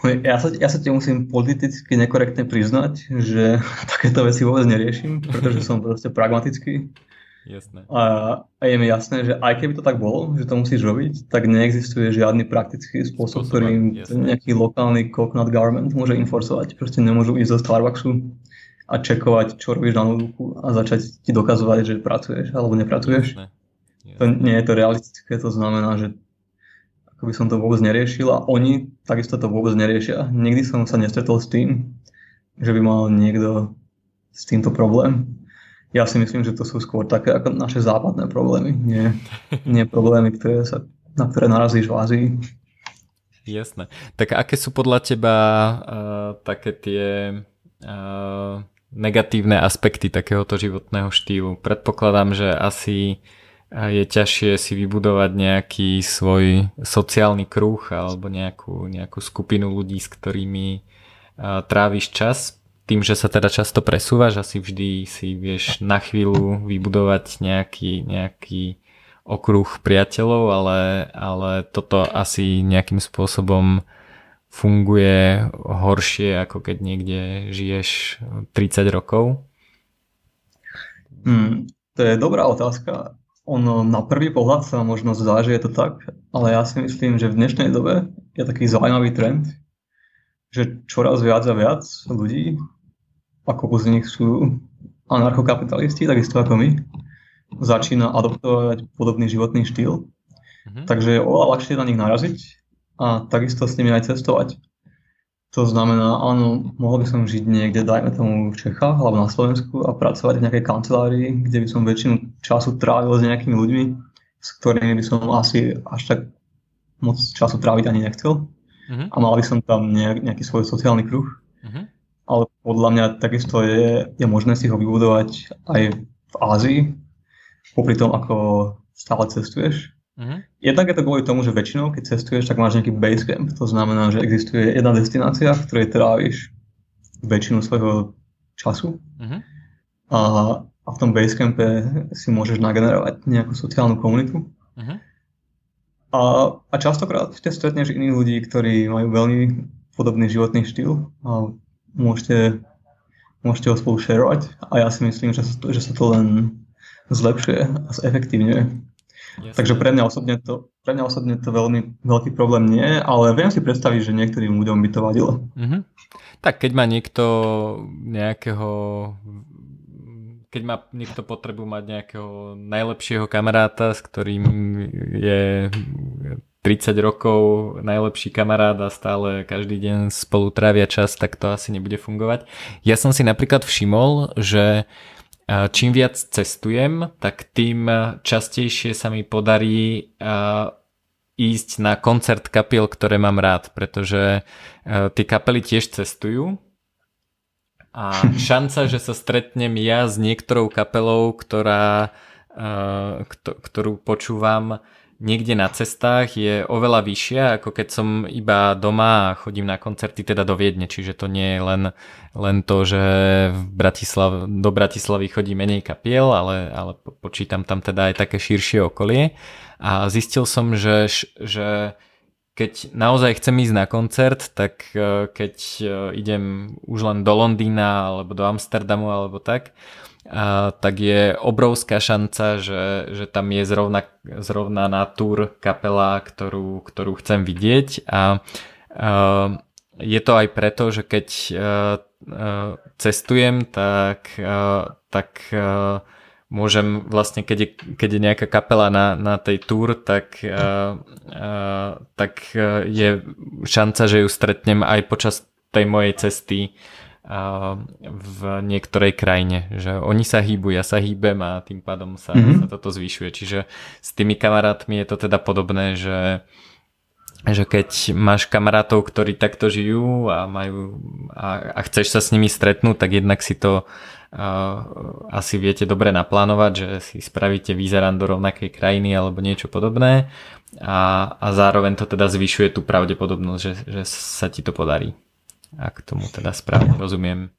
Ja sa, ja sa ti musím politicky nekorektne priznať, že takéto veci vôbec neriešim, pretože som proste pragmatický. Jasné. A, a je mi jasné, že aj keby to tak bolo, že to musíš robiť, tak neexistuje žiadny praktický spôsob, ktorým nejaký lokálny coconut government môže enforcovať. Proste nemôžu ísť do Starbucksu a čekovať, čo robíš na notebooku a začať ti dokazovať, že pracuješ alebo nepracuješ. Jasne. Jasne. To nie je to realistické, to znamená, že ako by som to vôbec neriešil a oni takisto to vôbec neriešia. Nikdy som sa nestretol s tým, že by mal niekto s týmto problém. Ja si myslím, že to sú skôr také ako naše západné problémy, nie, nie problémy, ktoré sa, na ktoré narazíš v Ázii. Jasné. Tak aké sú podľa teba uh, také tie uh, negatívne aspekty takéhoto životného štýlu. Predpokladám, že asi je ťažšie si vybudovať nejaký svoj sociálny kruh alebo nejakú, nejakú skupinu ľudí, s ktorými tráviš čas. Tým, že sa teda často presúvaš, asi vždy si vieš na chvíľu vybudovať nejaký, nejaký okruh priateľov, ale, ale toto asi nejakým spôsobom funguje horšie, ako keď niekde žiješ 30 rokov? Hmm, to je dobrá otázka. Ono na prvý pohľad sa možno zdá, že je to tak, ale ja si myslím, že v dnešnej dobe je taký zaujímavý trend, že čoraz viac a viac ľudí, ako z nich sú anarchokapitalisti, takisto ako my, začína adoptovať podobný životný štýl. Mm-hmm. Takže je oveľa ľahšie na nich naraziť a takisto s nimi aj cestovať. To znamená, áno, mohol by som žiť niekde, dajme tomu v Čechách alebo na Slovensku a pracovať v nejakej kancelárii, kde by som väčšinu času trávil s nejakými ľuďmi, s ktorými by som asi až tak moc času tráviť ani nechcel. Uh-huh. A mal by som tam nejak, nejaký svoj sociálny kruh. Uh-huh. Ale podľa mňa takisto je, je možné si ho vybudovať aj v Ázii, popri tom, ako stále cestuješ. Uh-huh. Jednak je to kvôli tomu, že väčšinou, keď cestuješ, tak máš nejaký base camp. To znamená, že existuje jedna destinácia, v ktorej tráviš väčšinu svojho času. Uh-huh. A, a v tom campe si môžeš nagenerovať nejakú sociálnu komunitu. Uh-huh. A, a častokrát ste stretneš iných ľudí, ktorí majú veľmi podobný životný štýl a môžete, môžete ho spolu šerovať. A ja si myslím, že sa, že sa to len zlepšuje a zefektívňuje. Yes. Takže pre mňa, osobne to, pre mňa osobne to veľmi veľký problém nie ale viem si predstaviť, že niektorým ľuďom by to vadilo. Mm-hmm. Tak keď má niekto nejakého keď má niekto potrebu mať nejakého najlepšieho kamaráta, s ktorým je 30 rokov najlepší kamarát a stále každý deň spolu trávia čas, tak to asi nebude fungovať. Ja som si napríklad všimol, že čím viac cestujem, tak tým častejšie sa mi podarí ísť na koncert kapiel, ktoré mám rád, pretože tie kapely tiež cestujú a šanca, že sa stretnem ja s niektorou kapelou, ktorá, ktorú počúvam, niekde na cestách je oveľa vyššia, ako keď som iba doma a chodím na koncerty teda do Viedne, čiže to nie je len, len to, že v Bratislav, do Bratislavy chodí menej kapiel, ale, ale počítam tam teda aj také širšie okolie. A zistil som, že, že keď naozaj chcem ísť na koncert, tak e, keď e, idem už len do Londýna alebo do Amsterdamu alebo tak, a, tak je obrovská šanca, že, že tam je zrovna, zrovna na túr kapela, ktorú, ktorú chcem vidieť. A, a je to aj preto, že keď a, cestujem, tak, tak môžem vlastne, keď je, keď je nejaká kapela na, na tej túr, tak, uh, uh, tak je šanca, že ju stretnem aj počas tej mojej cesty. uh, v niektorej krajine. Že oni sa hýbu, ja sa hýbem a tým pádom sa, mm-hmm. sa toto zvyšuje. Čiže s tými kamarátmi je to teda podobné, že že keď máš kamarátov, ktorí takto žijú a majú a, a chceš sa s nimi stretnúť, tak jednak si to asi viete dobre naplánovať, že si spravíte výzerán do rovnakej krajiny alebo niečo podobné a, a zároveň to teda zvyšuje tú pravdepodobnosť, že, že sa ti to podarí. Ak tomu teda správne rozumiem.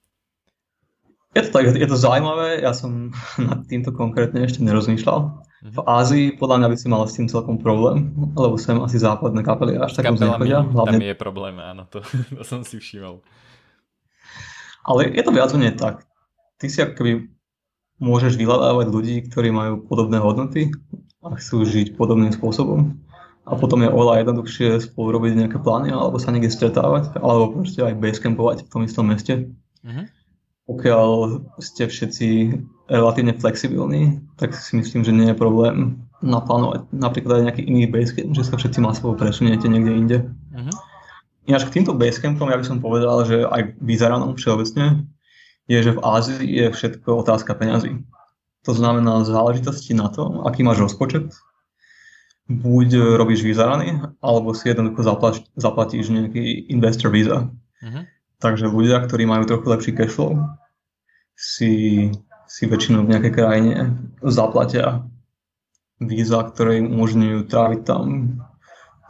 Je to tak, je to zaujímavé, ja som nad týmto konkrétne ešte nerozmýšľal. V mhm. Ázii podľa mňa by si mal s tým celkom problém, lebo sem asi západné kapely až tak moc nechodia. Hlavne... Tam je problém, áno, to, to som si všimol. Ale je to viac menej tak ty si akoby môžeš vyhľadávať ľudí, ktorí majú podobné hodnoty a chcú žiť podobným spôsobom. A potom je oveľa jednoduchšie spolu robiť nejaké plány alebo sa niekde stretávať, alebo proste aj basecampovať v tom istom meste. Uh-huh. Pokiaľ ste všetci relatívne flexibilní, tak si myslím, že nie je problém naplánovať napríklad aj nejaký iný basecamp, že sa všetci masovo presuniete niekde inde. Uh-huh. Ináč k týmto basecampom ja by som povedal, že aj vyzeranom všeobecne je, že v Ázii je všetko otázka peňazí. To znamená záležitosti na to, aký máš rozpočet, buď robíš výzarany, alebo si jednoducho zaplať, zaplatíš nejaký investor visa. Uh-huh. Takže ľudia, ktorí majú trochu lepší cashflow, si, si väčšinou v nejakej krajine zaplatia víza, ktoré im umožňujú tráviť tam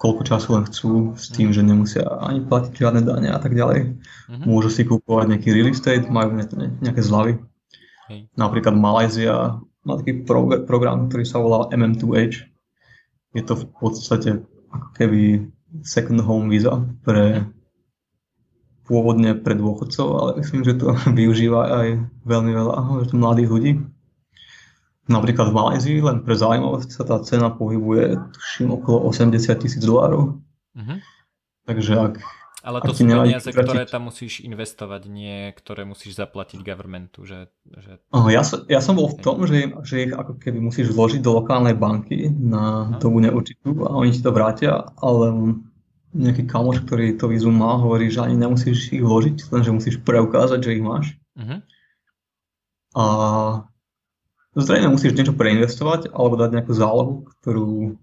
koľko času len chcú s tým, že nemusia ani platiť žiadne dane a tak ďalej. Uh-huh. Môžu si kúpovať nejaký real estate, majú nejaké zľavy. Hej. Napríklad Malézia má taký pro- program, ktorý sa volá MM2H. Je to v podstate ako keby second home visa pre pôvodne pre dôchodcov, ale myslím, že to využíva aj veľmi veľa mladých ľudí. Napríklad v Malézii, len pre zaujímavosť, sa tá cena pohybuje, tuším, okolo 80 tisíc dolárov. Uh-huh. Takže ak... Ale to sú peniaze, ktoré tam musíš investovať, nie ktoré musíš zaplatiť governmentu. Že, že... Oh, ja, som, ja som bol v tom, že, že ich ako keby musíš vložiť do lokálnej banky na uh-huh. dobu neurčitú a oni ti to vrátia, ale nejaký kamoš, ktorý to vízum má, hovorí, že ani nemusíš ich vložiť, len že musíš preukázať, že ich máš. Uh-huh. A Zrejme musíš niečo preinvestovať alebo dať nejakú zálohu, ktorú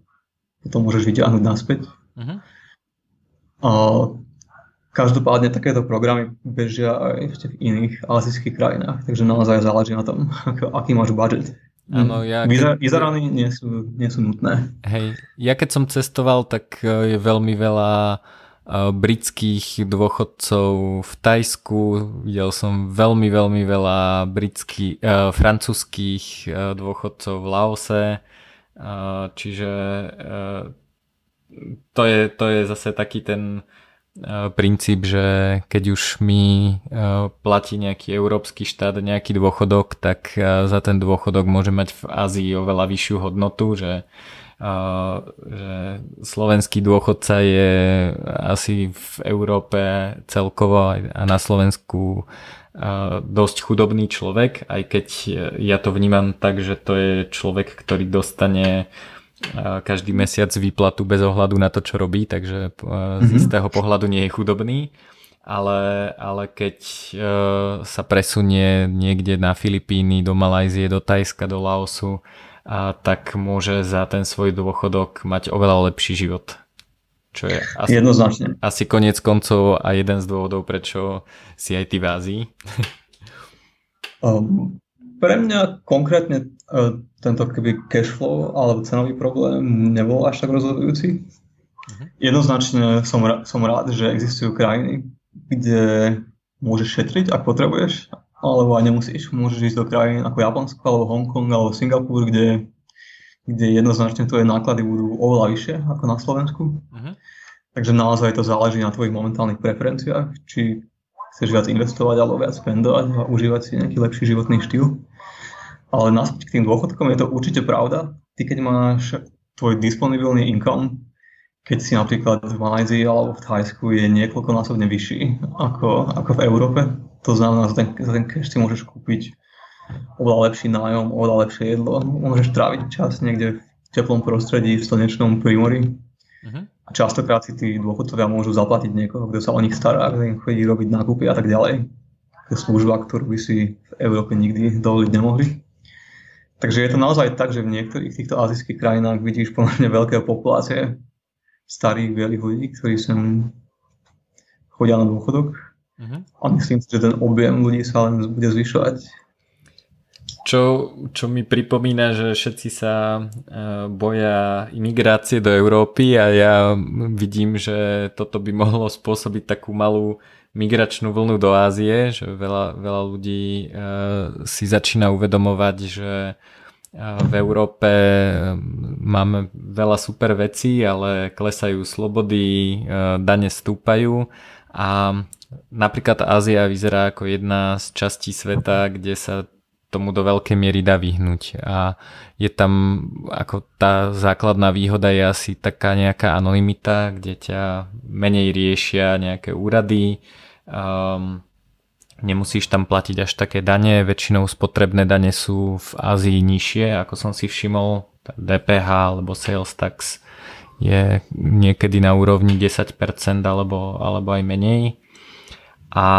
potom môžeš vyťahnuť naspäť. Uh-huh. A každopádne takéto programy bežia aj v iných azijských krajinách, takže naozaj záleží na tom, aký máš budget. Áno, ja... Vyzerany nie sú, nie sú nutné. Hej, ja keď som cestoval, tak e, je veľmi veľa britských dôchodcov v Tajsku, videl som veľmi, veľmi veľa britských, uh, francúzských uh, dôchodcov v Laose, čiže uh, to, je, to je zase taký ten uh, princíp, že keď už mi uh, platí nejaký európsky štát nejaký dôchodok, tak uh, za ten dôchodok môže mať v Ázii oveľa vyššiu hodnotu, že že slovenský dôchodca je asi v Európe celkovo a na Slovensku dosť chudobný človek, aj keď ja to vnímam tak, že to je človek, ktorý dostane každý mesiac výplatu bez ohľadu na to, čo robí, takže z mhm. istého pohľadu nie je chudobný. Ale, ale keď sa presunie niekde na Filipíny, do Malajzie, do Tajska, do Laosu, a tak môže za ten svoj dôchodok mať oveľa lepší život. Čo je asi, Jednoznačne. asi koniec koncov a jeden z dôvodov, prečo si aj ty v Ázii. um, pre mňa konkrétne tento keby cashflow alebo cenový problém nebol až tak rozhodujúci. Uh-huh. Jednoznačne som, som rád, že existujú krajiny, kde môžeš šetriť, ak potrebuješ alebo aj nemusíš. Môžeš ísť do krajín ako Japonsko, alebo Hongkong, alebo Singapur, kde, kde jednoznačne tvoje náklady budú oveľa vyššie ako na Slovensku. Uh-huh. Takže naozaj to záleží na tvojich momentálnych preferenciách, či chceš viac investovať alebo viac spendovať a užívať si nejaký lepší životný štýl. Ale naspäť k tým dôchodkom je to určite pravda. Ty keď máš tvoj disponibilný income, keď si napríklad v Malajzii alebo v Thajsku je niekoľkonásobne vyšší ako, ako v Európe, To znamená, že ten, za ten cash si môžeš kúpiť oveľa lepší nájom, oveľa lepšie jedlo. Môžeš tráviť čas niekde v teplom prostredí, v slnečnom prímori. Uh-huh. A častokrát si tí dôchodcovia môžu zaplatiť niekoho, kto sa o nich stará, kto im chodí robiť nákupy a tak ďalej. To je služba, ktorú by si v Európe nikdy dovoliť nemohli. Takže je to naozaj tak, že v niektorých týchto azijských krajinách vidíš pomerne veľké populácie starých bielých ľudí, ktorí sem chodia na dôchodok. Uh-huh. A myslím si, že ten objem ľudí sa len bude zvyšovať čo, čo mi pripomína, že všetci sa e, boja imigrácie do Európy a ja vidím, že toto by mohlo spôsobiť takú malú migračnú vlnu do Ázie, že veľa, veľa ľudí e, si začína uvedomovať, že e, v Európe máme veľa super vecí, ale klesajú slobody, dane stúpajú. A napríklad Ázia vyzerá ako jedna z častí sveta, kde sa tomu do veľkej miery dá vyhnúť. A je tam ako tá základná výhoda je asi taká nejaká anonymita, kde ťa menej riešia nejaké úrady, um, nemusíš tam platiť až také dane, väčšinou spotrebné dane sú v Ázii nižšie, ako som si všimol, DPH alebo sales tax je niekedy na úrovni 10% alebo, alebo aj menej a,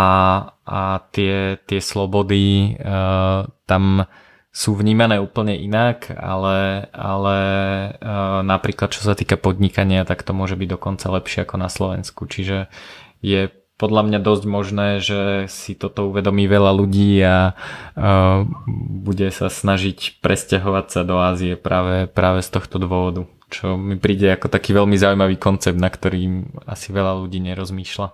a tie, tie slobody uh, tam sú vnímané úplne inak, ale, ale uh, napríklad čo sa týka podnikania, tak to môže byť dokonca lepšie ako na Slovensku. Čiže je podľa mňa dosť možné, že si toto uvedomí veľa ľudí a uh, bude sa snažiť presťahovať sa do Ázie práve, práve z tohto dôvodu. Čo mi príde ako taký veľmi zaujímavý koncept, na ktorým asi veľa ľudí nerozmýšľa.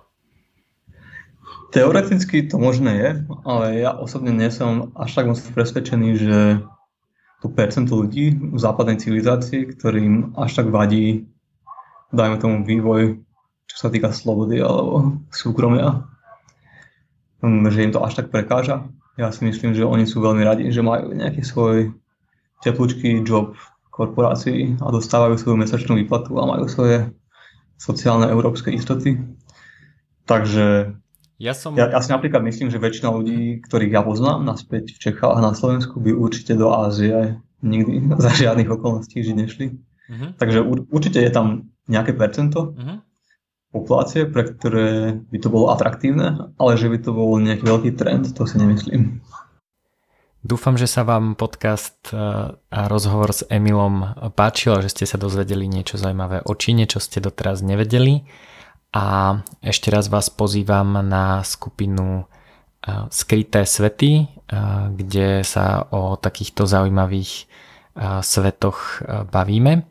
Teoreticky to možné je, ale ja osobne nie som až tak moc presvedčený, že to percento ľudí v západnej civilizácii, ktorým až tak vadí, dajme tomu vývoj, čo sa týka slobody alebo súkromia, že im to až tak prekáža. Ja si myslím, že oni sú veľmi radi, že majú nejaký svoj teplúčky job v korporácii a dostávajú svoju mesačnú výplatu a majú svoje sociálne európske istoty. Takže ja, som... ja, ja si napríklad myslím, že väčšina ľudí, ktorých ja poznám naspäť v Čechách a na Slovensku by určite do Ázie nikdy za žiadnych okolností žiť nešli. Uh-huh. Takže ur, určite je tam nejaké percento uh-huh. Populácie, pre ktoré by to bolo atraktívne, ale že by to bol nejaký veľký trend, to si nemyslím. Dúfam, že sa vám podcast e, a rozhovor s Emilom páčil a že ste sa dozvedeli niečo zaujímavé o Číne, čo ste doteraz nevedeli. A ešte raz vás pozývam na skupinu Skryté svety, kde sa o takýchto zaujímavých svetoch bavíme.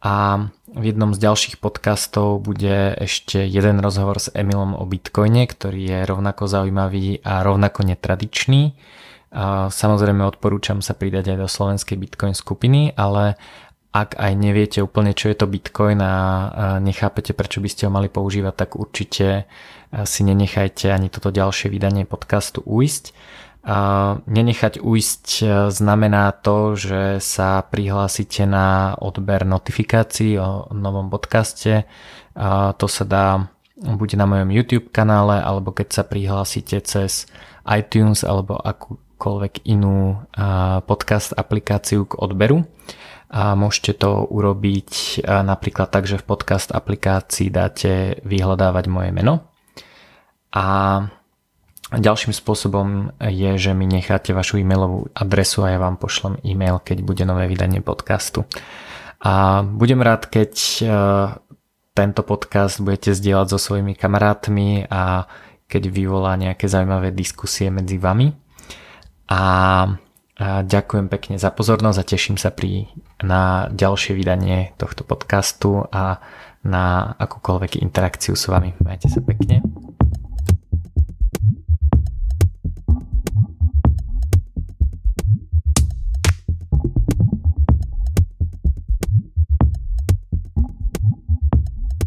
A v jednom z ďalších podcastov bude ešte jeden rozhovor s Emilom o Bitcoine, ktorý je rovnako zaujímavý a rovnako netradičný. Samozrejme odporúčam sa pridať aj do slovenskej Bitcoin skupiny, ale ak aj neviete úplne, čo je to Bitcoin a nechápete, prečo by ste ho mali používať, tak určite si nenechajte ani toto ďalšie vydanie podcastu uísť. Nenechať uísť znamená to, že sa prihlásite na odber notifikácií o novom podcaste. To sa dá buď na mojom YouTube kanále, alebo keď sa prihlásite cez iTunes alebo akúkoľvek inú podcast aplikáciu k odberu a môžete to urobiť napríklad tak, že v podcast aplikácii dáte vyhľadávať moje meno a ďalším spôsobom je, že mi necháte vašu e-mailovú adresu a ja vám pošlem e-mail, keď bude nové vydanie podcastu. A budem rád, keď tento podcast budete zdieľať so svojimi kamarátmi a keď vyvolá nejaké zaujímavé diskusie medzi vami. A ďakujem pekne za pozornosť a teším sa pri, na ďalšie vydanie tohto podcastu a na akúkoľvek interakciu s vami. Majte sa pekne.